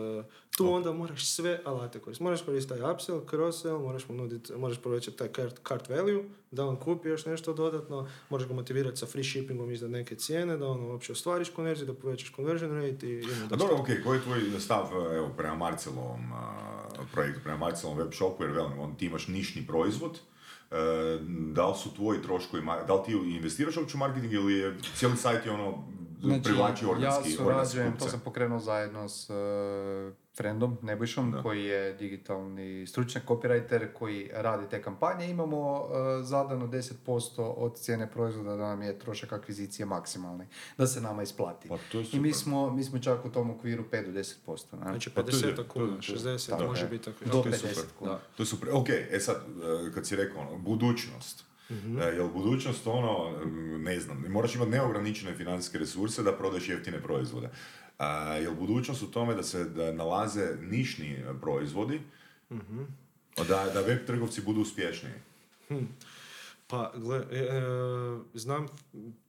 tu onda moraš sve alate koristiti. Moraš koristiti taj upsell, cross-sell, moraš mu nuditi, moraš povećati taj cart, cart value, da on kupi još nešto dodatno, moraš ga motivirati sa free shippingom iznad neke cijene, da ono uopće ostvariš konverziju, da povećaš conversion rate i A dobro, ok, koji je tvoj stav evo, prema Marcelovom a, projektu, prema Marcelovom web shopu, jer velim, on, ti imaš nišni proizvod, e, da li su tvoji troškovi, da li ti investiraš uopće u marketing ili je cijeli sajt je ono privlači organski, Znači, ja organski surađujem, to sam pokrenuo zajedno s uh, friendom Nebojšom, Da. koji je digitalni stručnjak, copywriter, koji radi te kampanje. Imamo uh, zadano 10% od cijene proizvoda da nam je trošak akvizicije maksimalni, da se nama isplati. Pa to je I mi smo, mi smo čak u tom okviru 5 do 10%. ne? Znači Pa to je- 50 to je- kuna, to je- 60, tako može biti tako. Do To je 50 super. kuna. Da. To je super. Ok, e sad, e, kad si rekao ono, budućnost. E, jel budućnost ono, ne znam, moraš imati neograničene financijske resurse da prodaš jeftine proizvode. A, jel budućnost u tome da se da nalaze nišni e, proizvodi, da, da web trgovci budu uspješniji? Pa, gle, e, e, znam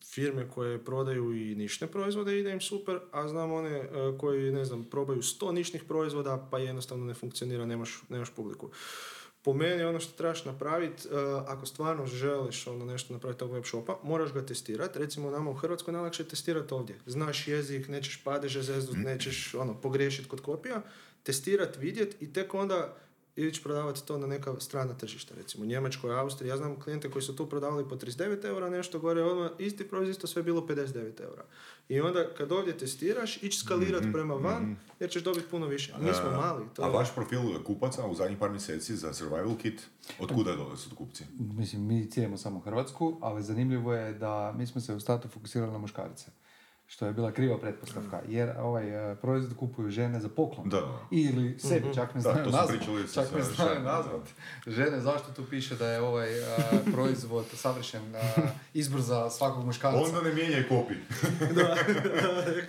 firme koje prodaju i nišne proizvode i ide im super, a znam one e, koji, ne znam, probaju 100 nišnih proizvoda pa jednostavno ne funkcionira, nemaš, nemaš publiku. Po meni ono što trebaš napraviti, ako stvarno želiš ono nešto napraviti tog web shopa, moraš ga testirati. Recimo nama u Hrvatskoj je najlakše testirati ovdje. Znaš jezik, nećeš padeže zeznut, nećeš ono, pogriješiti kod kopija, testirati, vidjeti i tek onda ići prodavati to na neka strana tržišta, recimo Njemačkoj, Austriji. Ja znam klijente koji su tu prodavali po 39 eura, nešto gore, odmah isti proizvod isto sve bilo 59 eura. I onda kad ovdje testiraš, ići skalirati prema van, jer ćeš dobiti puno više. Mi smo mali. To A je- vaš profil kupaca u zadnjih par mjeseci za survival kit, od kuda dolaze od kupci? Mislim, mi cijenimo samo Hrvatsku, ali zanimljivo je da mi smo se u startu fokusirali na muškarce. Što je bila kriva pretpostavka, jer ovaj e, proizvod kupuju žene za poklon. Da, da. Ili sebi, čak ne Da, znaju to smo nazvat. Čak ne znaju nazvat. Žene, zašto tu piše da je ovaj e, proizvod savršen e, izbor za svakog muškarca? Onda ne mijenjaj kopi.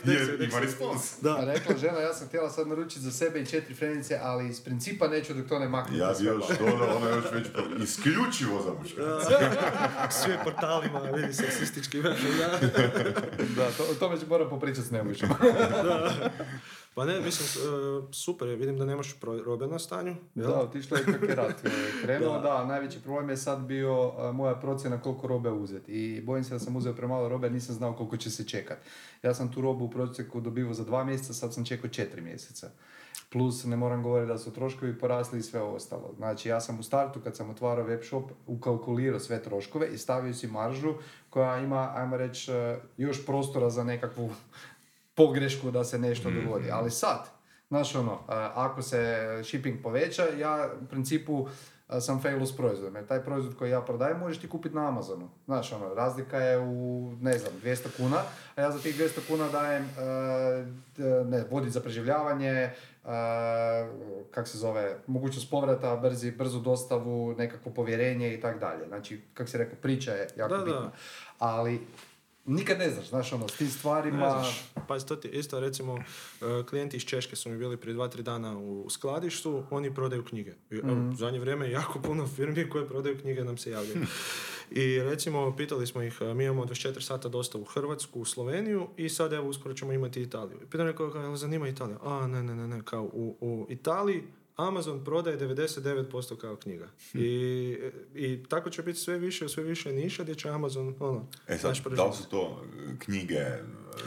Jer ima respons. Da. Rekla žena, ja sam htjela sad naručiti za sebe i četiri frenice, ali iz principa neću dok to ne maknete Ja bi još dodao, ono još već isključivo za muškarce. Sve portalima, vidi seksistički da. Da, to, o tome ću moram popričati s Nebojšom. Pa ne, mislim, e, super je, vidim da nemaš robe na stanju. jel? Da, otišlo je kako je rat e, krenuo, Da. da. najveći problem je sad bio a, moja procjena koliko robe uzeti. I bojim se da sam uzeo premalo robe, nisam znao koliko će se čekat. Ja sam tu robu u prosjeku dobivao za dva mjeseca, sad sam čekao četiri mjeseca. Plus, ne moram govoriti da su troškovi porasli i sve ostalo. Znači, ja sam u startu, kad sam otvarao web shop, ukalkulirao sve troškove i stavio si maržu koja ima, ajmo reći, e, još prostora za nekakvu pogrešku da se nešto dogodi. Ali sad, znaš ono, a, ako se shipping poveća, ja u principu a, sam failao s proizvodom. Jer taj proizvod koji ja prodajem možeš ti kupiti na Amazonu. Znaš, ono, razlika je u, ne znam, 200 kuna, a ja za tih 200 kuna dajem ne, vodič za preživljavanje, kak se zove, mogućnost povrata, brzi, brzu dostavu, nekakvo povjerenje i tako dalje. Znači, kak se rekao, priča je jako Da, da. bitna. Ali nikad ne znaš, znaš, ono, s tim stvarima... Pa to ti isto recimo e, klijenti iz Češke su mi bili prije dva, tri dana u skladištu, oni prodaju knjige. I, evo, Mhm. U zadnje vrijeme jako puno firmi koje prodaju knjige nam se javljaju. I recimo pitali smo ih, e, mi imamo 24 sata dosta u Hrvatsku, u Sloveniju i sad evo uskoro ćemo imati Italiju. I rekao, jel zanima Italija? A ne, ne, ne, ne, kao u, u Italiji Amazon prodaje 99% kao knjiga. Hm. I, I tako će biti sve više, sve više niša gdje će Amazon, ono, E sad, da li su to e, knjige,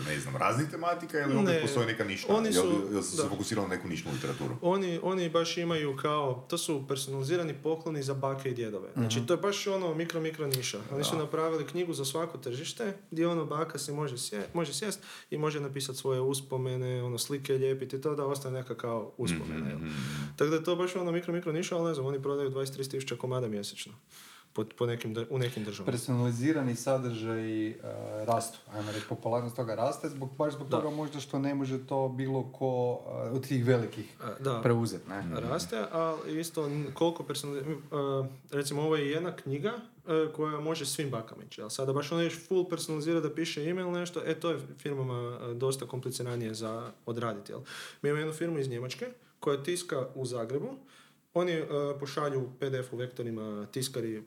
ne znam, raznih tematika ili opet Ne, postoji neka nišna? oni Jel, su- jel su se fokusirali na neku nišnu literaturu? Oni, oni baš imaju kao, to su personalizirani pokloni za bake i djedove. Znači to je baš ono mikro, mikro niša. Oni su Da. napravili knjigu za svako tržište gdje ono baka si može, sje, može sjest i može napisati svoje uspomene, ono slike lijepiti i to da ostane neka kao uspomena. jel? Tako da je to baš ono mikro, mikro niša, ali ne znam, oni prodaju 23 tisuća komada mjesečno po, po nekim, u nekim državama. personalizirani sadržaj rastu. Ajmo reći, popularnost toga raste, zbog, baš zbog Da. toga možda što ne može to bilo ko e, od tih velikih da. preuzeti. Ne? raste, ali isto koliko personalizirano, recimo ovo je jedna knjiga e, koja može svim bakama ići, ali sada baš ono još full personalizira da piše email nešto, e to je firmama e, dosta kompliciranije za odraditi, jel? Mi imamo jednu firmu iz Njemačke koja tiska u Zagrebu, oni e, pošalju PDF u vektorima tiskari e,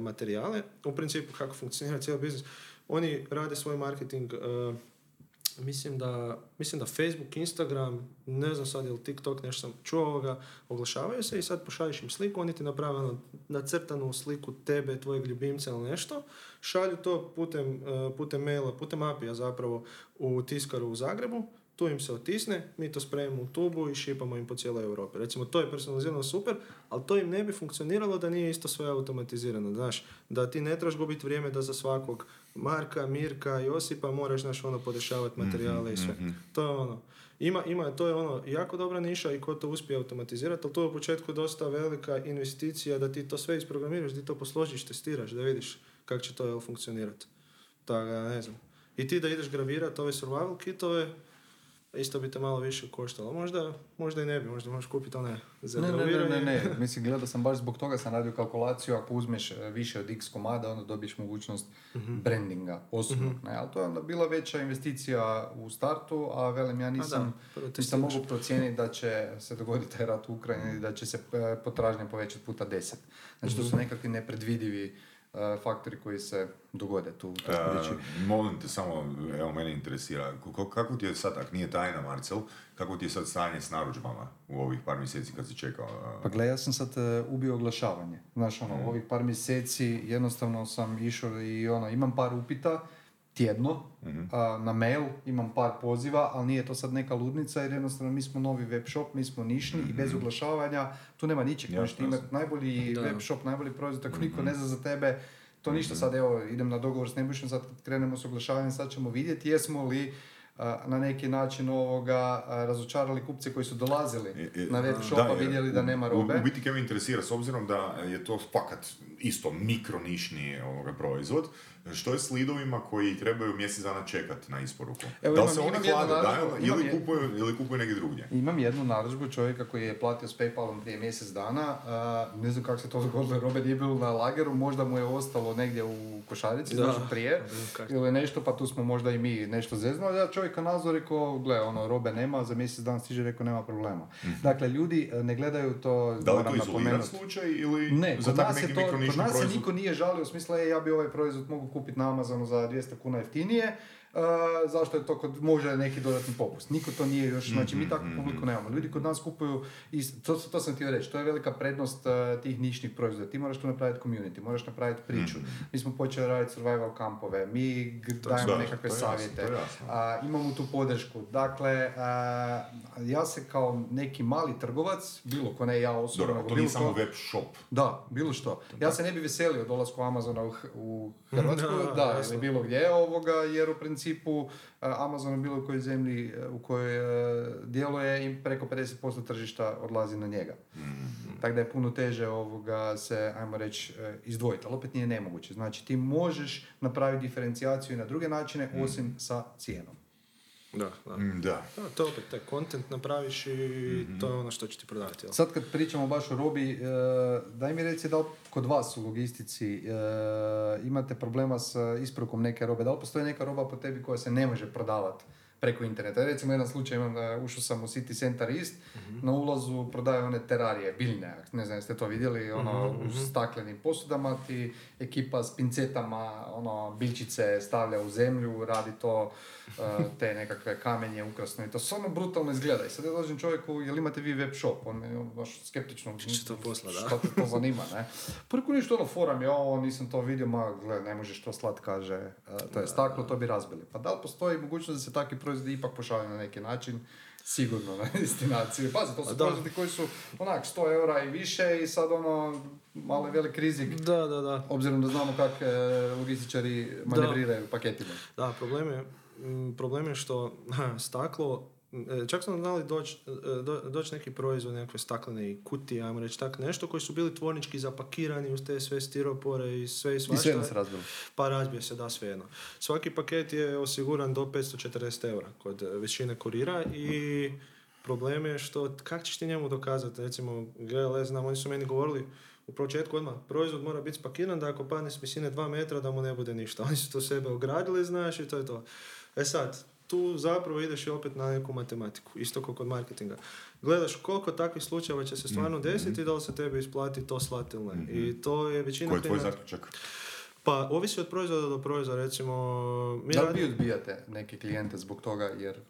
materijale, u principu kako funkcionira cijeli biznis, oni rade svoj marketing e, Mislim da, mislim da Facebook, Instagram, ne znam sad je li TikTok, nešto sam čuo ovoga, oglašavaju se i sad pošalješ im sliku, oni ti naprave ono nacrtanu sliku tebe, tvojeg ljubimca ili nešto, šalju to putem, putem maila, putem apija zapravo u tiskaru u Zagrebu, tu im se otisne, mi to spremimo u tubu i šipamo im po cijeloj Europi. Recimo, to je personalizirano super, ali to im ne bi funkcioniralo da nije isto sve automatizirano, znaš, da ti ne trebaš gubiti vrijeme da za svakog Marka, Mirka, Josipa moraš, znaš, ono, podešavati materijale i sve. To je ono, ima, ima, to je ono, jako dobra niša i ko to uspije automatizirati, ali to je u početku dosta velika investicija da ti to sve isprogramiraš, da ti to posložiš, testiraš, da vidiš kako će to jel, funkcionirati. Tako da, ne znam. I ti da ideš gravirati ove survival kitove, isto bi te malo više koštalo. Možda, možda i ne bi, možda možeš kupiti one za Ne, ne, ne, ne, ne, mislim, gledao sam baš zbog toga sam radio kalkulaciju, ako uzmeš e, više od x komada, onda dobiješ mogućnost Mhm. brandinga osobnog, ne, ali to je onda bila veća investicija u startu, a velim, ja nisam, prvo nisam testiraš. mogu procijeniti da će se dogoditi taj rat u Ukrajini i da će se e, potražnja povećati puta deset. Znači, Mhm. to su nekakvi nepredvidivi faktori koji se dogode tu. E, molim te samo, evo mene interesira, kako, kako ti je sad, ako nije tajna Marcel, kako ti je sad stanje s narudžbama u ovih par mjeseci kad si čekao? e, Pa gle, ja sam sad ubio oglašavanje. Znaš, ono, ovih par mjeseci jednostavno sam išao i ono, imam par upita tjedno a, na mail, imam par poziva, ali nije to sad neka ludnica jer jednostavno mi smo novi web shop, mi smo nišni i bez oglašavanja tu nema ničeg. Jasno, Možeš ti imati najbolji Da. web shop, najbolji proizvod, ako niko ne zna za tebe, to ništa sad, evo, idem na dogovor s Nebušom, sad krenemo s oglašavanjem, sad ćemo vidjeti jesmo li na neki način ovoga razočarali kupce koji su dolazili E, e, na web da, shopa, jer vidjeli da u- nema u- robe. U, biti kaj me interesira, s obzirom da je to fakat isto mikronišni ovoga proizvod, što je s lidovima koji trebaju mjesec dana čekati na isporuku? Evo, da li se oni hlade, ili, je- kupuju, ili kupuju negdje drugdje? Imam jednu narudžbu čovjeka koji je platio s Paypalom prije mjesec dana. a, ne znam kako se to dogodilo, robe nije bilo na lageru, možda mu je ostalo negdje u košarici, Da. znaš, prije. Ili nešto, pa tu smo možda i mi nešto zeznali. Ja čovjeka nazvao, rekao, gle, ono, robe nema, za mjesec dana stiže, rekao, nema problema. Dakle, ljudi e, ne gledaju to, Mhm. Da li to moram izoliran slučaj ili Ne, za kod nas, je to, kod nas se niko nije žalio u smislu, e, ja bi ovaj proizvod mogu kupiti na Amazonu za 200 kuna jeftinije, Uh, zašto je to kod može neki dodatni popust. Niko to nije još, znači mi takvu publiku nemamo. Ljudi kod nas kupuju, i to, to sam htio reći, to je velika prednost uh, tih nišnih proizvoda. Ti moraš tu napraviti community, moraš napraviti priču. Mi smo počeli raditi survival kampove, mi g- dajemo da, nekakve to jasno, savjete, jasno. a, imamo tu podršku. Dakle, ja se kao neki mali trgovac, bilo ko ne ja osobno, Dobro, to nije samo ko- web shop. da, bilo što. Ja se ne bi veselio dolasku Amazona u, u Hrvatsku, Da, ili bilo gdje ovoga, jer u principu principu e, Amazon u bilo kojoj zemlji e, u kojoj e, djeluje i preko 50% tržišta odlazi na njega. Tako da je puno teže ovoga se, ajmo reći, izdvojiti, ali opet nije nemoguće. Znači ti možeš napraviti diferencijaciju i na druge načine, osim sa cijenom. Da, da. Mm, Da. Da, to opet, taj content napraviš i to je ono što će ti prodavati. Jel? Sad kad pričamo baš o robi, e, daj mi reci da li kod vas u logistici e, imate problema s isporukom neke robe, da li postoji neka roba po tebi koja se ne može prodavati preko interneta. Recimo jedan slučaj imam, da ušao sam u City Center East, na ulazu prodaju one terarije, biljne, ne znam jeste to vidjeli, ono, u staklenim posudama ti ekipa s pincetama, ono, biljčice stavlja u zemlju, radi to, e, te nekakve kamenje ukrasno i to stvarno brutalno izgleda. I sad ja dođem čovjeku, jel imate vi web shop? On ono, baš skeptično. će to posla, da? Što te to zanima, ne? Prvo ništa ono forum, ja ovo nisam to vidio, ma gle, ne možeš to slat, kaže, e, to je staklo, to bi razbili. Pa da li postoji mogućnost da se takvi proizvodi ipak pošalju na neki način? Sigurno na destinaciju. Pazi, to su Da. proizvodi koji su onak 100 eura i više i sad ono, malo je velik rizik. Da, da, da. Obzirom da znamo kako e, logističari manevriraju paketima. Da, problem je, problem je što staklo, čak smo znali doći do, doć neki proizvod, nekakve staklene i kutije, ajmo reći tak nešto, koji su bili tvornički zapakirani uz te sve stiropore i sve i I svašta. sve nas razbilo. Pa razbije se, da, svejedno. Svaki paket je osiguran do 540 eura kod e, većine kurira i problem je što, kak ćeš ti njemu dokazati, recimo, GLS, znam, oni su meni govorili u početku odmah, proizvod mora biti spakiran da ako padne s visine 2 metra da mu ne bude ništa. Oni su to sebe ogradili, znaš, i to je to. E sad, tu zapravo ideš i opet na neku matematiku, isto kao kod marketinga. Gledaš koliko takvih slučajeva će se stvarno desiti i da li se tebi isplati to slati ili ne. I to je većina Koji je tvoj zaključak? Pa, ovisi od proizvoda do proizvoda, recimo... Mi Da li vi odbijate neke klijente zbog toga jer e,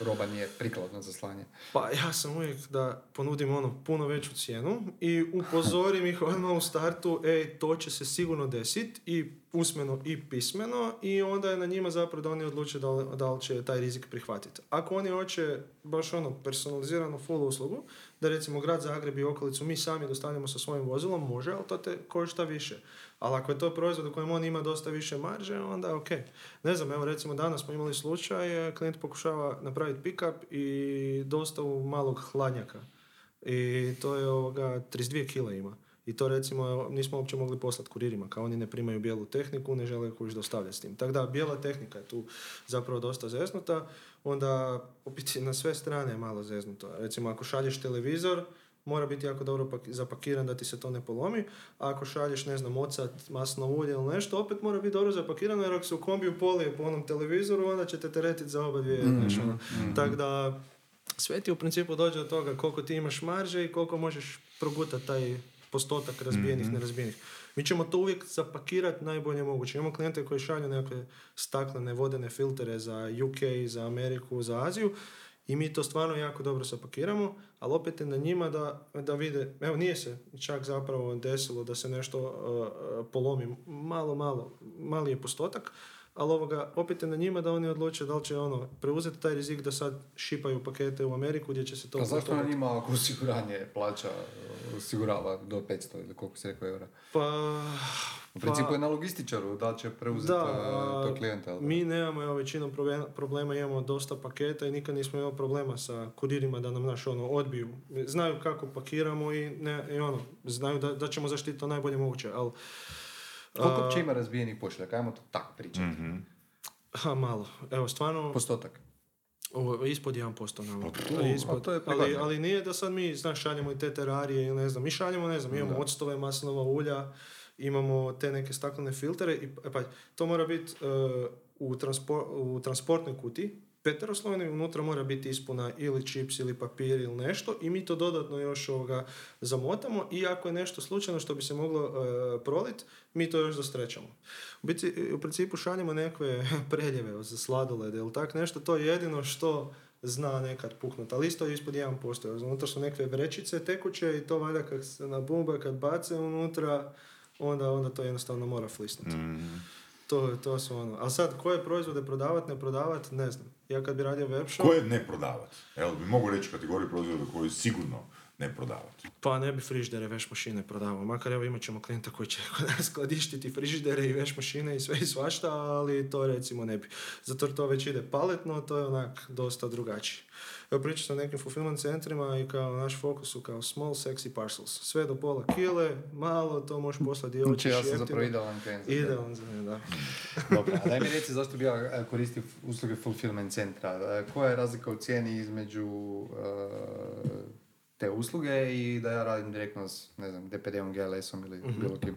roba nije prikladna za slanje? Pa ja sam uvijek da ponudim ono puno veću cijenu i upozorim ih odmah u startu, ej, to će se sigurno desiti i usmeno i pismeno i onda je na njima zapravo da oni odluče da li, da li će taj rizik prihvatiti. Ako oni hoće baš ono personaliziranu full uslugu, da recimo grad Zagreb i okolicu mi sami dostavljamo sa svojim vozilom, može, ali to te košta više. Ali ako je to proizvod u kojem on ima dosta više marže, onda ok. Ne znam, evo recimo danas smo imali slučaj, e, klijent pokušava napraviti pick-up i dostavu malog hladnjaka. I to je ovoga, 32 kila ima. I to recimo nismo uopće mogli poslati kuririma, kao oni ne primaju bijelu tehniku, ne žele kuć dostavljati s tim. Tako da bijela tehnika je tu zapravo dosta zeznuta, onda opet na sve strane je malo zeznuto. Recimo ako šalješ televizor, mora biti jako dobro pak- zapakiran da ti se to ne polomi, a ako šalješ, ne znam, ocat, masno ulje ili nešto, opet mora biti dobro zapakirano, jer ako se u kombiju polije po onom televizoru, onda će te teretiti za oba dvije. znaš, ono. Tako da, sve ti u principu dođe od toga koliko ti imaš marže i koliko možeš progutati taj postotak razbijenih, nerazbijenih. Mi ćemo to uvijek zapakirati najbolje moguće. Imamo klijente koji šalju nekakve staklene vodene filtere za UK, za Ameriku, za Aziju i mi to stvarno jako dobro zapakiramo, ali opet je na njima da, da vide, evo nije se čak zapravo desilo da se nešto uh, polomi, malo, malo, mali je postotak, ali ovoga, opet je na njima da oni odluče da li će ono, preuzeti taj rizik da sad šipaju pakete u Ameriku gdje će se to... A zašto na njima ako osiguranje plaća osigurava do 500 ili koliko si rekao eura? Pa... U principu pa- je na logističaru da će preuzeti Da, e, to klijenta. Mi nemamo, evo, većinom problema, imamo dosta paketa i nikad nismo imali problema sa kuririma da nam naš ono odbiju. Znaju kako pakiramo i, ne, i ono, znaju da, da ćemo zaštiti to najbolje moguće, ali... Koliko uopće ima razbijenih pošiljaka? Ajmo to tako pričati. Mhm. Ha, malo. Evo, stvarno, Postotak. ovo, ispod 1% nam. Pa to- ispod, to je ali, ali nije da sad mi, znaš, šaljemo i te terarije ili ne znam. Mi šaljemo, ne znam, imamo Da. octove maslinova ulja, imamo te neke staklene filtere i e, pa, to mora biti e, u, transpor- u transportnoj kutiji, peteroslovni, unutra mora biti ispuna ili čips ili papir ili nešto i mi to dodatno još ovoga zamotamo i ako je nešto slučajno što bi se moglo e, prolit, mi to još zastrećamo. U, biti, u principu šaljemo nekakve preljeve za sladolede ili tak nešto, to je jedino što zna nekad puknut, ali isto je ispod 1%. jer Unutra su neke vrećice tekuće i to valjda kad se na bumba, kad bace unutra, onda, onda to jednostavno mora flisnuti. Mhm. To, to su ono. A sad, koje proizvode prodavat, ne prodavat, ne znam. Ja kad bi radio web shop... Koje ne prodavat? Evo, bi mogu reći kategoriju proizvoda koji sigurno ne prodavati? Pa ne bi friždere, veš mašine prodavao. Makar evo imat ćemo klijenta koji će kod nas skladištiti friždere i veš mašine i sve i svašta, ali to recimo ne bi. Zato to već ide paletno, to je onak dosta drugačije. Evo pričao sam nekim fulfillment centrima i kao naš fokus su kao small sexy parcels. Sve do pola kile, malo, to možeš poslati Znači djelići ja sam zapravo idealan klijent. Idealan za da. Dobro, a daj mi reci zašto bi ja e, koristio usluge fulfillment centra. E, Koja je razlika u cijeni između e, te usluge i da ja radim direktno s, ne znam, DPD-om, GLS-om ili Mhm. bilo kim.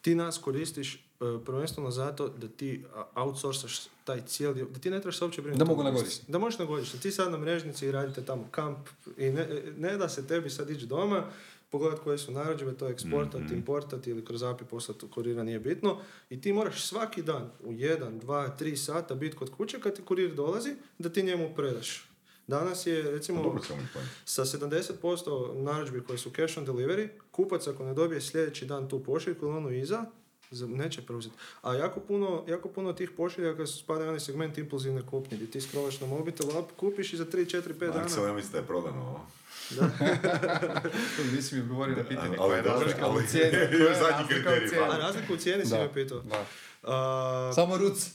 Ti nas koristiš e, prvenstveno zato da ti outsourcaš taj cijeli, da ti ne trebaš se uopće brinuti. Da mogu na logistici. godišnje. Da možeš na godišnje. Ti sad na mrežnici radite tamo kamp i ne, ne da se tebi sad ići doma, pogledat koje su narudžbe, to eksportat, Mhm. importat ili kroz API poslati kurira, nije bitno. I ti moraš svaki dan u jedan, dva, tri sata biti kod kuće kad ti kurir dolazi, da ti njemu predaš. Danas je, recimo, Dobro point. sa 70% narudžbi koje su cash on delivery, kupac ako ne dobije sljedeći dan tu pošiljku ili onu iza, za- neće preuzeti. A jako puno, jako puno tih pošiljaka spada u onaj segment impulzivne kupnje, gdje ti scrollaš na mobitel, up, kupiš i za 3, 4, 5 Aksel, dana... ja mislim da je prodano ovo. Nisi mi odgovorio na pitanje koja je razlika u ali- cijeni. Koja je Zadnji razlika u kriterij, cijeni? A razliku u cijeni si Da, me pitao. Da. A, Samo ruc.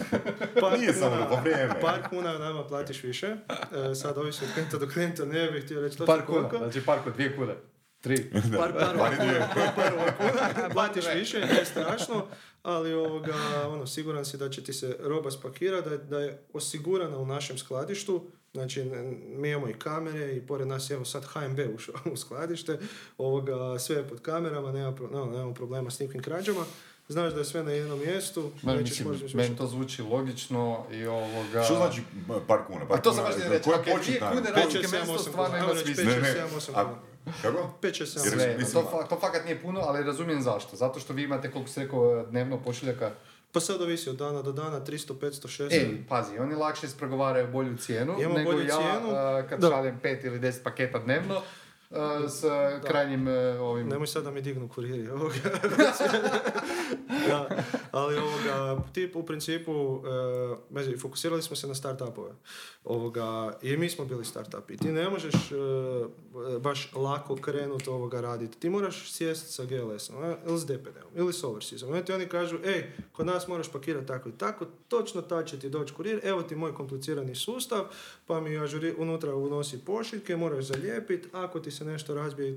par Nije samo kuna- po vrijeme. Par kuna nama platiš više. E, sad ovisi od klijenta do klijenta, ne bih htio reći točno Par kuna, koliko. znači par kuna, dvije kune. Tri. par, par, Bar dvije. par kuna, platiš više, nije strašno, ali ovoga, ono, siguran si da će ti se roba spakirati, da, je- da je osigurana u našem skladištu, znači mi imamo i kamere i pored nas je evo sad HMB ušao u skladište, ovoga, sve je pod kamerama, nema, pro- no, nemamo problema s nikakvim krađama, znaš da je sve na jednom mjestu, Ma, nećeš mislim, možda meni to zvuči logično i ovoga... Što znači par kuna? Par A to sam kuna, baš reći, ako je dvije početna- kune Pet, razlike, šest, meni sedam, to osam stvarno kuna. ima smisla. Ne, ne. kuna. Kako? 5, 6, 7, Jer- Sve, mislim, to, fa- to fakat nije puno, ali razumijem zašto. Zato što vi imate, koliko se rekao, dnevno pošiljaka. Pa sad ovisi od dana do dana, 300, 500, 600. E, pazi, oni lakše ispregovaraju bolju cijenu Imamo nego bolju ja cijenu. a, kad Da. šaljem pet ili deset paketa dnevno s krajnjim a, ovim... Nemoj sad da mi dignu kuriri ovoga. da, ali ovoga, tip u principu, e, mezi, fokusirali smo se na startupove. Ovoga, I mi smo bili startup. I ti ne možeš e, baš lako krenuti ovoga raditi. Ti moraš sjesti sa GLS-om, e, ili s DPD-om, ili s Overseasom. I ti oni kažu, ej, kod nas moraš pakirati tako i tako, točno tad će ti doći kurir, evo ti moj komplicirani sustav, pa mi ažuri, unutra unosi pošiljke, moraš zalijepiti, ako ti se nešto razbije.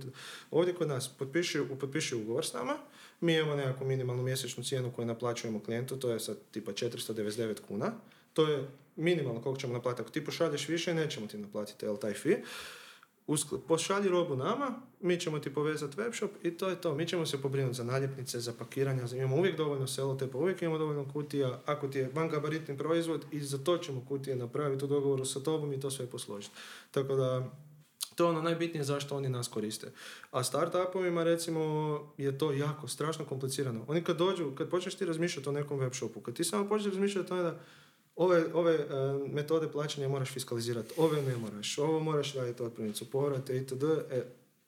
Ovdje kod nas potpiši, potpiši ugovor s nama, mi imamo nekakvu minimalnu mjesečnu cijenu koju naplaćujemo klijentu, to je sad tipa 499 kuna. To je minimalno koliko ćemo naplatiti. Ako ti pošalješ više, nećemo ti naplatiti jel, taj fee. Uskl- pošalji robu nama, mi ćemo ti povezati webshop i to je to. Mi ćemo se pobrinuti za naljepnice, za pakiranja, imamo uvijek dovoljno selotepa, uvijek imamo dovoljno kutija. Ako ti je vangabaritni proizvod, i za to ćemo kutije napraviti u dogovoru sa tobom i to sve posložiti. Tako da, to je ono najbitnije zašto oni nas koriste. A startupovima recimo je to jako strašno komplicirano. Oni kad dođu, kad počneš ti razmišljati o nekom web shopu, kad ti samo počneš razmišljati o tome da ove, ove e, metode plaćanja moraš fiskalizirati, ove ne moraš, ovo moraš raditi otpremnicu, povrate itd. E,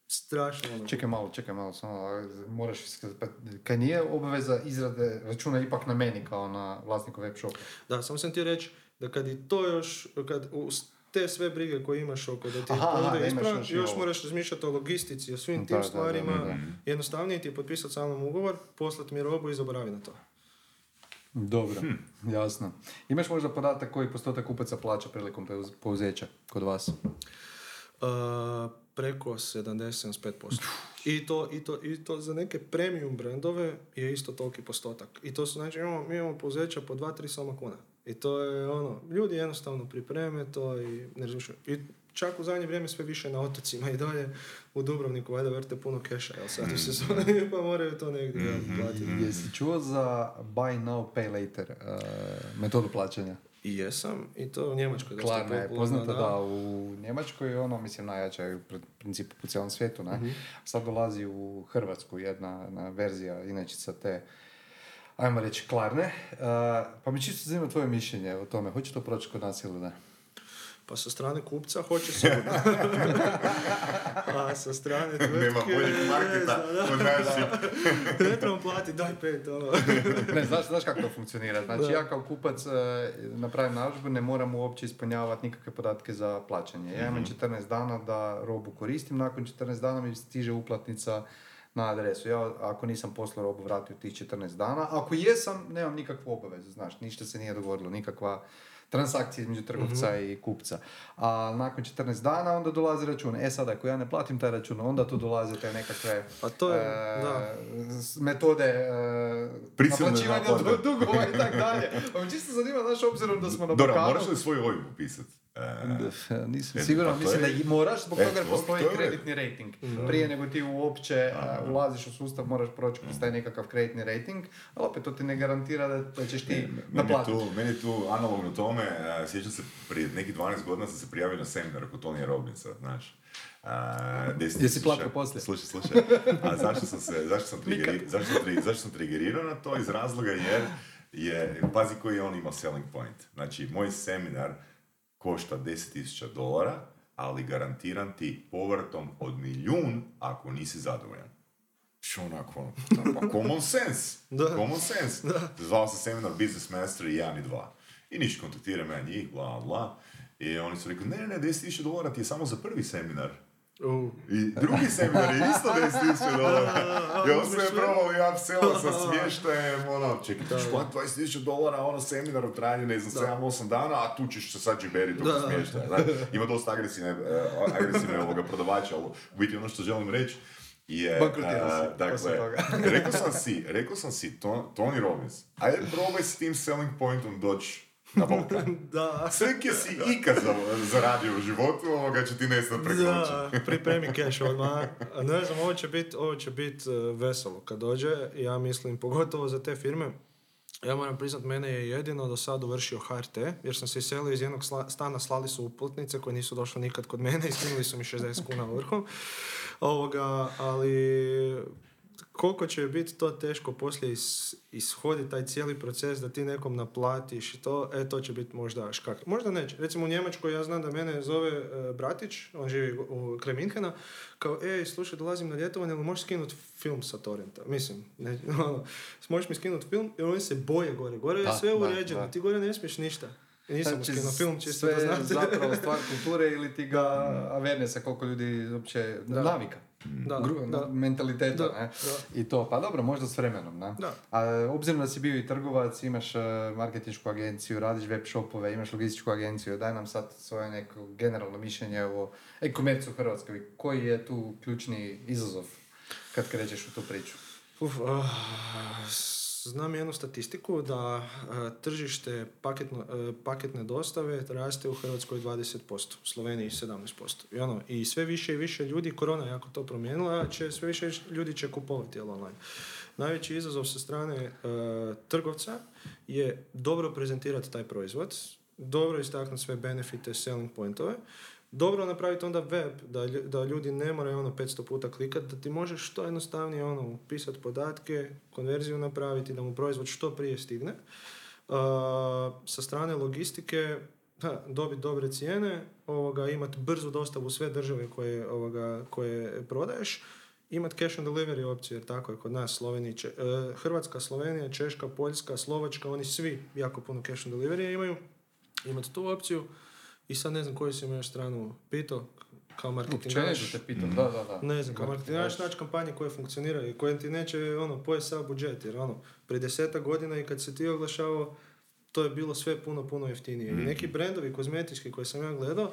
strašno ono. Čekaj malo, čekaj malo, samo moraš iskaz- pa, Kaj nije obaveza izrade računa ipak na meni kao na vlasniku web shopa? Da, samo sam ti reći da kad i to još, kad uz te sve brige koje imaš oko da ti Aha, da imaš ispravan, još moraš razmišljati o logistici, o svim Da, tim da, da, stvarima. da, da. Jednostavnije ti je potpisati sa mnom ugovor, poslati mi robu i zaboravi na to. Dobro, Hm. jasno. Imaš možda podatak koji postotak kupaca plaća prilikom pouzeća kod vas? Uh, preko 70-75%. I to, i, to, I to za neke premium brendove je isto toliki postotak. I to su, znači, imamo, mi imamo pouzeća po 2-3 soma kuna. I to je ono, ljudi jednostavno pripreme to i ne razmišljaju. I čak u zadnje vrijeme sve više na otocima i dalje u Dubrovniku, valjda vrte puno keša, jel sad u sezoni, pa moraju to negdje jel, platiti. Jesi čuo za buy now, pay later uh, metodu plaćanja? I jesam, i to u Njemačkoj Klarna je poznata da u Njemačkoj je ono, mislim, najjača je u pr- principu po cijelom svijetu, ne? Mhm. Sad dolazi u Hrvatsku jedna, jedna verzija, inačica te, ajmo reći, Klarne. Uh, pa mi čisto zanima tvoje mišljenje o tome, hoće to proći kod nas ili ne? Pa sa strane kupca hoće sigurno. A sa strane tvrtke... Nema boljeg marketa ne. Ne trebamo platiti, daj pet, ono. ne, znaš, znaš kako to funkcionira? Znači, Da. ja kao kupac e, napravim narudžbu, ne moram uopće ispunjavati nikakve podatke za plaćanje. Ja imam 14 dana da robu koristim, nakon 14 dana mi stiže uplatnica na adresu. Ja ako nisam poslao robu vratio tih 14 dana, ako jesam, nemam nikakvu obavezu, znaš, ništa se nije dogodilo, nikakva transakcija između trgovca i kupca. A nakon 14 dana onda dolazi račun. E sad, ako ja ne platim taj račun, onda tu dolaze te nekakve Pa to je, e, da. metode e, Prisilne naplaćivanja dugova i tako dalje. Pa čisto zanima, znaš, obzirom da smo na Dobro, Balkanu... moraš li svoj OIB upisati? E, Nisam E, siguran, pa mislim je- da i moraš zbog E, toga postoji to kreditni rating. Prije nego ti uopće e, ulaziš u sustav, moraš proći kroz taj nekakav kreditni rating, ali opet to ti ne garantira da, da ćeš ti Meni naplatiti. meni je tu analogno tome, a, sjećam se, prije nekih 12 godina sam se prijavio na seminar kod Tonija Robinsa, znaš. A, 10 Jesi plakao poslije? Slušaj, slušaj. A zašto sam se, zašto sam, trigeri, zašto, sam, tri- zašto sam trigerirao na to? Iz razloga jer je, pazi koji on imao selling point. Znači, moj seminar košta 10.000 dolara, ali garantiram ti povratom od milijun ako nisi zadovoljan. Što onako, ono, pa common sense. Da. Common sense. Zvao se seminar Business Master 1 i 2. I niš kontaktiram ja njih, bla, bla. I oni su rekli, ne, ne, ne, 10.000 dolara ti je samo za prvi seminar. U. I drugi seminar je isto 10.000 dolara. I on sve probao i upsell sa smještajem, ono, čekaj, ti ćeš platiti 20.000 dolara, ono seminar u trajanju, ne znam, 7-8 dana, a tu ćeš se sad džiberiti oko smještaja. Znači, ima dosta agresivne, eh, agresivne ovoga prodavača, ali u biti ono što želim reći je, eh, dakle, rekao sam si, rekao sam si, To- Tony Robbins, ajde probaj s tim selling pointom doći na. Da. Sve kje si ikad za- zaradio u životu, ovoga će ti nestat preko. Da, pripremi cash odmah. Ne znam, ovo će biti bit e, veselo kad dođe. Ja mislim, pogotovo za te firme. Ja moram priznat, mene je jedino do sad uvršio HRT, jer sam se iselio iz jednog sla- stana, slali su uputnice koje nisu došle nikad kod mene i skinuli su mi 60 kuna vrhom. Ovoga, ali koliko će biti to teško poslije is, ishoditi taj cijeli proces da ti nekom naplatiš i to, e, to će biti možda škak. Možda neće. Recimo u Njemačkoj ja znam da mene zove e, bratić, on živi u, kraj Minhena, kao, ej, slušaj, dolazim na ljetovanje, ali možeš skinuti film sa torrenta? Mislim, ne, ono, možeš mi skinuti film i oni se boje gore. Gore je Da, sve da, uređeno, da. ti gore ne smiješ ništa. Nisam Znači, skinuo film, čisto sve da je znate. zapravo stvar kulture ili ti ga avernesa, koliko ljudi uopće Da. navika. Da, Gru- da. mentaliteta, Da, ne? da. I to, pa dobro, možda s vremenom, ne? Da. A obzirom da si bio i trgovac, imaš uh, marketinšku agenciju, radiš web shopove, imaš logističku agenciju, daj nam sad svoje neko generalno mišljenje o e-komercu u Hrvatskoj. Koji je tu ključni izazov kad krećeš u tu priču? Uf, ah, znam jednu statistiku da ah, tržište paketno, eh, paketne dostave raste u Hrvatskoj 20%, u Sloveniji 17%. I, ono, I sve više i više ljudi, korona je jako to promijenila, će, sve više ljudi će kupovati jel, online. Najveći izazov sa strane eh, trgovca je dobro prezentirati taj proizvod, dobro istaknuti sve benefite, selling pointove, dobro napraviti onda web, da, da ljudi ne moraju ono 500 puta klikati, da ti možeš što jednostavnije ono upisati podatke, konverziju napraviti, da mu proizvod što prije stigne. Uh, sa strane logistike, dobiti dobre cijene, ovoga, imati brzu dostavu sve države koje, ovoga, koje prodaješ, imati cash on delivery opciju, jer tako je kod nas Sloveniji, Če- e, Hrvatska, Slovenija, Češka, Poljska, Slovačka, oni svi jako puno cash on delivery imaju. Imati tu opciju i sad ne znam koju si još stranu pitao, kao marketingaš. Te pitam, da, da, da. Ne znam, kao marketingaš naći kampanje koje funkcioniraju i koje ti neće ono, pojesti sav budžet, jer ono, prije deseta godina i kad se ti oglašavao, to je bilo sve puno, puno jeftinije. I neki brendovi kozmetički koje sam ja gledao,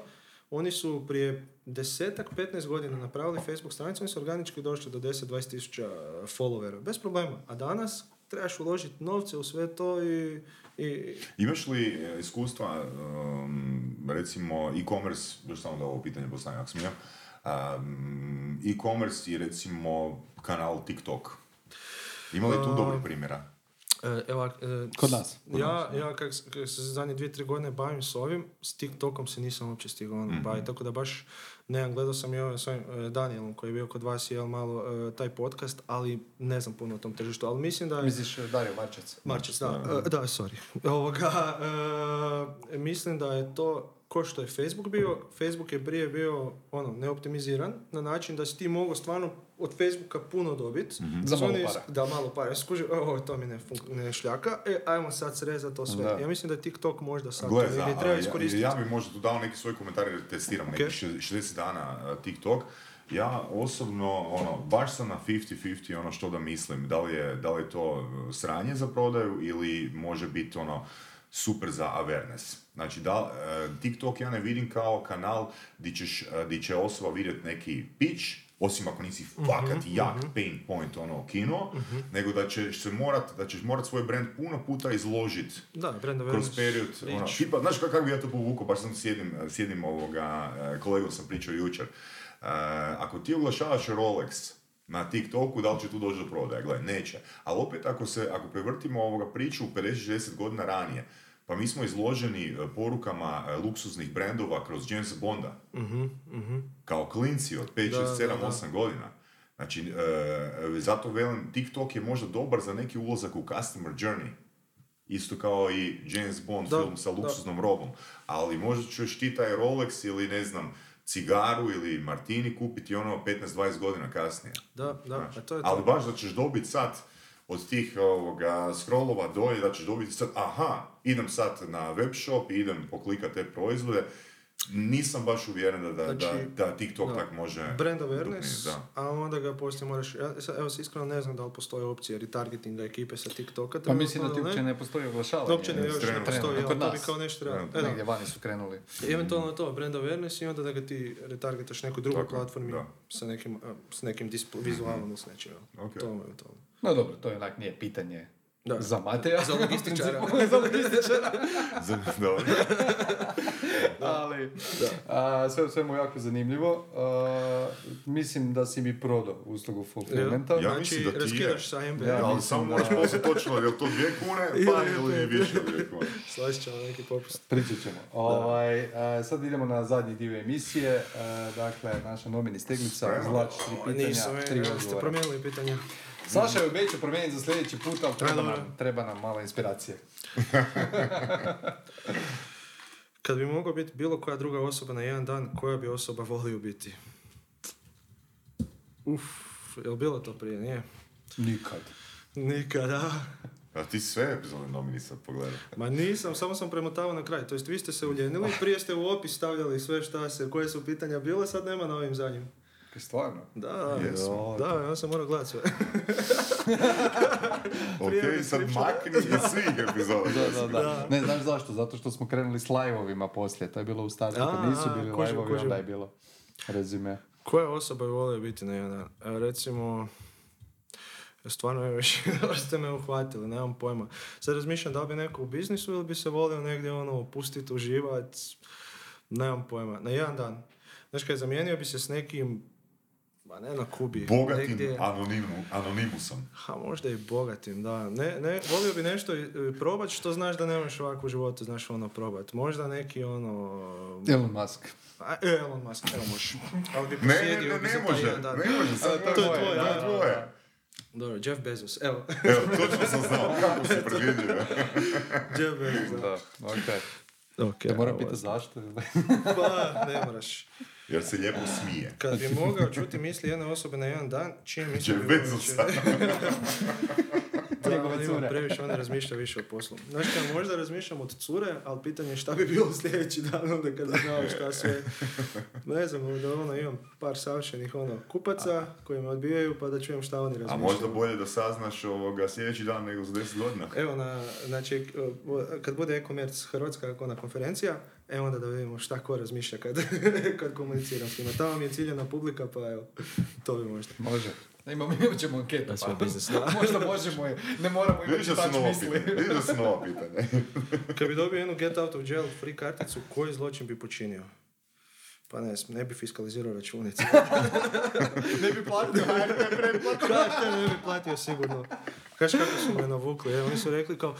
oni su prije desetak, 15 godina napravili Facebook stranicu, oni su organički došli do 10-20 tisuća followera, bez problema. A danas trebaš uložiti novce u sve to i, i Imaš li e, iskustva, um, recimo e-commerce, još samo da ovo pitanje postavim ako smijem, um, e-commerce i recimo kanal TikTok. Ima li tu A, dobrih primjera? E, Evo, e, Kod nas. Kod ja, nas, ja kak, s- kak se zadnje dvije, tri godine bavim s ovim, s TikTokom se nisam uopće stigao ono, Mhm. baviti, tako da baš nemam, gledao sam i ovaj s ovim e, Danielom koji je bio kod vas jel malo e, taj podcast, ali ne znam puno o tom tržištu, ali mislim da je... Misliš eh, Dario Marčec? Marčić, da, Da. e, da, sorry. Ovoga, e, mislim da je to ko što je Facebook bio, Facebook je prije bio ono, neoptimiziran na način da si ti mogao stvarno od Facebooka puno dobiti. Za malo para. Da, malo para. Ja skuži, ovo, to mi ne, fun- ne šljaka. E, ajmo sad srezati to sve. Da. Ja mislim da je TikTok možda sad Gle, to ili treba ja, iskoristiti. ja bi možda tu dao neki svoj komentar jer testiram Ok. neki še- 60 dana TikTok. Ja osobno, ono, baš sam na 50-50 ono što da mislim. Da li je, da li je to e, sranje za prodaju ili može biti ono super za awareness. Znači, da, e, TikTok ja ne vidim kao kanal di, ćeš, e, di će osoba vidjeti neki pitch, osim ako nisi fakat jak pain point ono kino, nego da ćeš se morat, da ćeš morat svoj brand puno puta izložiti Da, brand kroz period, ono, tipa, znaš kako bi ja to povukao, baš sam s jednim, s jednim ovoga, e, kolegom sam pričao jučer. E, ako ti oglašavaš Rolex na TikToku, da li će tu doći do prodaje? Gle, neće. Ali opet ako se, ako prevrtimo ovoga priču 50-60 godina ranije, pa mi smo izloženi e, porukama e, luksuznih brendova kroz James Bonda. Kao klinci od 5, Da, 6, 7, da, da. 8 godina. Znači, e, zato velim, TikTok je možda dobar za neki ulazak u customer journey. Isto kao i James Bond Da, film sa da. luksuznom robom. Ali možda ćeš ti taj Rolex ili ne znam, cigaru ili martini kupiti ono 15-20 godina kasnije. Da, da, Znaš. a to je Ali to. baš da ćeš dobiti sad od tih ovoga, scrollova dolje, da ćeš dobiti sad, aha, idem sad na web shop, idem poklikat te proizvode, nisam baš uvjeren da, da, Znači, da, da TikTok da. tak može... Brand awareness, Da. a onda ga poslije moraš... Ja, evo, se iskreno ne znam da li postoje opcije retargetinga ekipe sa TikToka. Pa mislim da ti uopće ne? postoji oglašavanje. Uopće ne, još ne postoji, ali to bi kao nešto treba. Trenutno. Da. Negdje vani su krenuli. I eventualno to, brand awareness i onda da ga ti retargetaš nekoj drugoj platformi da. sa nekim, a, s nekim displ- vizualom ili s nečim. evo. Ok. To eventualno. No dobro, to je onak nije pitanje Da. za Mateja. Za logističara. Za logističara. Za- Dobro. Ali, a, sve u svemu jako zanimljivo. A, mislim da si mi prodao uslugu fulfillmenta. Ja znači, mislim da ti je. raskidaš sa MB. Ja, ali mislim samo da- moraš poslati točno, je li to dvije kune, pa ili više od dvije kune. Slažit ćemo neki popust. Pričat ćemo. Ovaj, a, sad idemo na zadnji dio emisije. A, dakle, naša nomini steglica, Spremno. zlač, tri pitanja, Nisam, tri e, ste odgovora. promijenili pitanje. Saša je obećao promijeniti za sljedeći put, ali treba, nam, treba nam malo inspiracije. Kad bi mogao biti bilo koja druga osoba na jedan dan, koja bi osoba volio biti? Uf, je li bilo to prije? Nije? Nikad. Nikada. A ti sve epizode nomini sad pogledao. Ma nisam, samo sam premotavao na kraj. To jest vi ste se uljenili, prije ste u opis stavljali sve šta se, koje su pitanja bile, sad nema na ovim zadnjim. Kaj stvarno? Da, Jesmo. da, ja sam morao gledati sve. Ok, sad makni iz svih epizoda. Da, da, da. Da. Ne, znaš zašto? Zato što smo krenuli s live-ovima poslije. To je bilo u startu. Kad nisu bili live-ovi, onda je bilo rezime. Koja osoba bi volio biti na jedan dan? Evo, recimo, stvarno je još, ste me uhvatili, nemam pojma. Sad razmišljam da li bi neko u biznisu ili bi se volio negdje ono pustiti, uživat, nemam pojma. Na jedan dan. Znaš kaj, zamijenio bi se s nekim, ma ne na Kubi, Bogatim negdje, anonimu, anonimusom. ha možda i bogatim, da. Ne, ne, volio bi nešto i probat što znaš da nemaš ovako u životu, znaš ono probat. Možda neki ono... Elon Musk. A, e, Elon Musk, evo može. Ali bi Ne, ne, ne, ne može, jedan ne može, sad to je tvoje, to je da, da, tvoje. Dobro, Jeff Bezos, evo. Evo, točno sam znao kako si predvidio. Jeff Bezos, da. Da. Ok, Te moram evo. pitati zašto? Pa, ne moraš. Jer se lijepo smije. Kad bi mogao čuti misli jedne osobe na jedan dan. Jeff Bezosa. Da, Njegove cure. previše, on ne razmišlja više o poslu. Znaš kaj, možda razmišljam od cure, ali pitanje je šta bi bilo sljedeći dan onda kada znao šta sve. Ne znam, da ono imam par savršenih ono, kupaca koji me odbijaju pa da čujem šta oni A razmišljaju. možda bolje da saznaš ovoga sljedeći dan nego za 10 godina. Evo, na, znači, kad bude e-commerce Hrvatska kako na konferencija, e onda da vidimo šta ko razmišlja kad, kad komuniciram s njima. Tamo mi je ciljena publika, pa evo, to bi možda. Može. Imamo, imat ćemo anketu. Pa. biznis, da. Možda možemo, i- ne moramo imati da su tač nova misli. da su nova pitanja. Kad bi dobio jednu get out of jail free karticu, koji zločin bi počinio? Pa ne znam, ne bi fiskalizirao računice. ne bi platio HRT pretplatu. Ne bi platio sigurno. Kaš kako su me navukli, evo, oni su rekli kao,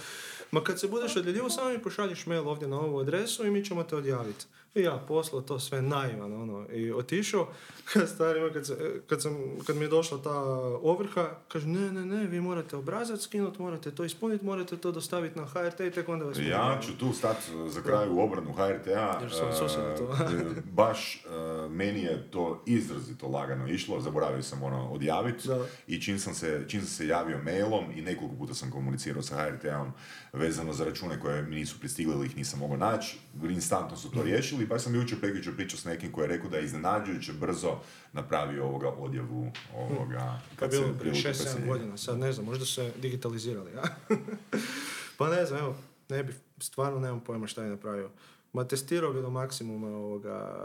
Ma kad se budeš odjeljivo, samo mi pošalješ mail ovdje na ovu adresu i mi ćemo te odjaviti. I ja poslao to sve naivan, ono, i otišao. Starima, kad, se- kad, sam, kad mi je došla ta ovrha, kaže, ne, ne, ne, vi morate obrazac skinuti, morate to ispuniti, morate to dostaviti na HRT i tek onda vas Ja mogu ću tu stat za kraj u obranu HRT-a. Jer sam susjeda to. e, baš e, meni je to izrazito lagano išlo, zaboravio sam ono odjaviti i čim sam, se, čim sam se javio mailom i nekoliko puta sam komunicirao sa HRT-om vezano za račune koje mi nisu pristigli ili ih nisam mogao naći, instantno su to Mhm. Baš sam jučer prekjučer pričao s nekim koji je rekao da je iznenađujuće brzo napravio ovoga odjavu ovoga je kad se bilo prije prilupi 6-7 preseljenje. godina, sad ne znam, možda se digitalizirali, ja? pa ne znam, evo, ne bi, stvarno nemam pojma šta je napravio. Ma testirao bi do maksimuma ovoga,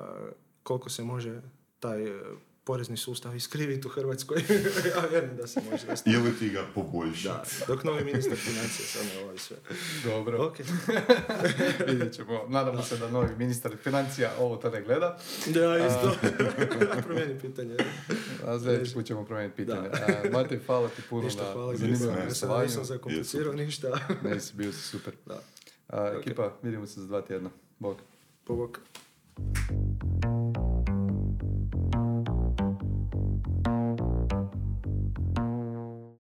koliko se može taj porezni sustav iskriviti u Hrvatskoj. ja vjerujem da se može. Da, se- Ili ti ga poboljšati. da, dok novi ministar financija sad ne ovaj sve. Dobro, Ok. vidjet ćemo. Nadamo se da novi ministar financija ovo ne gleda. Da, isto. Promijeni pitanje. A sljedeći put ćemo promijeniti pitanje. A, Matej, hvala ti puno Ništa, na hvala. zanimljivom Nisam- Nisam, zakomplicirao ništa. Ne, si bio si super. Da. A, Ok. Ekipa, vidimo se za dva tjedna. Bog. Pobok.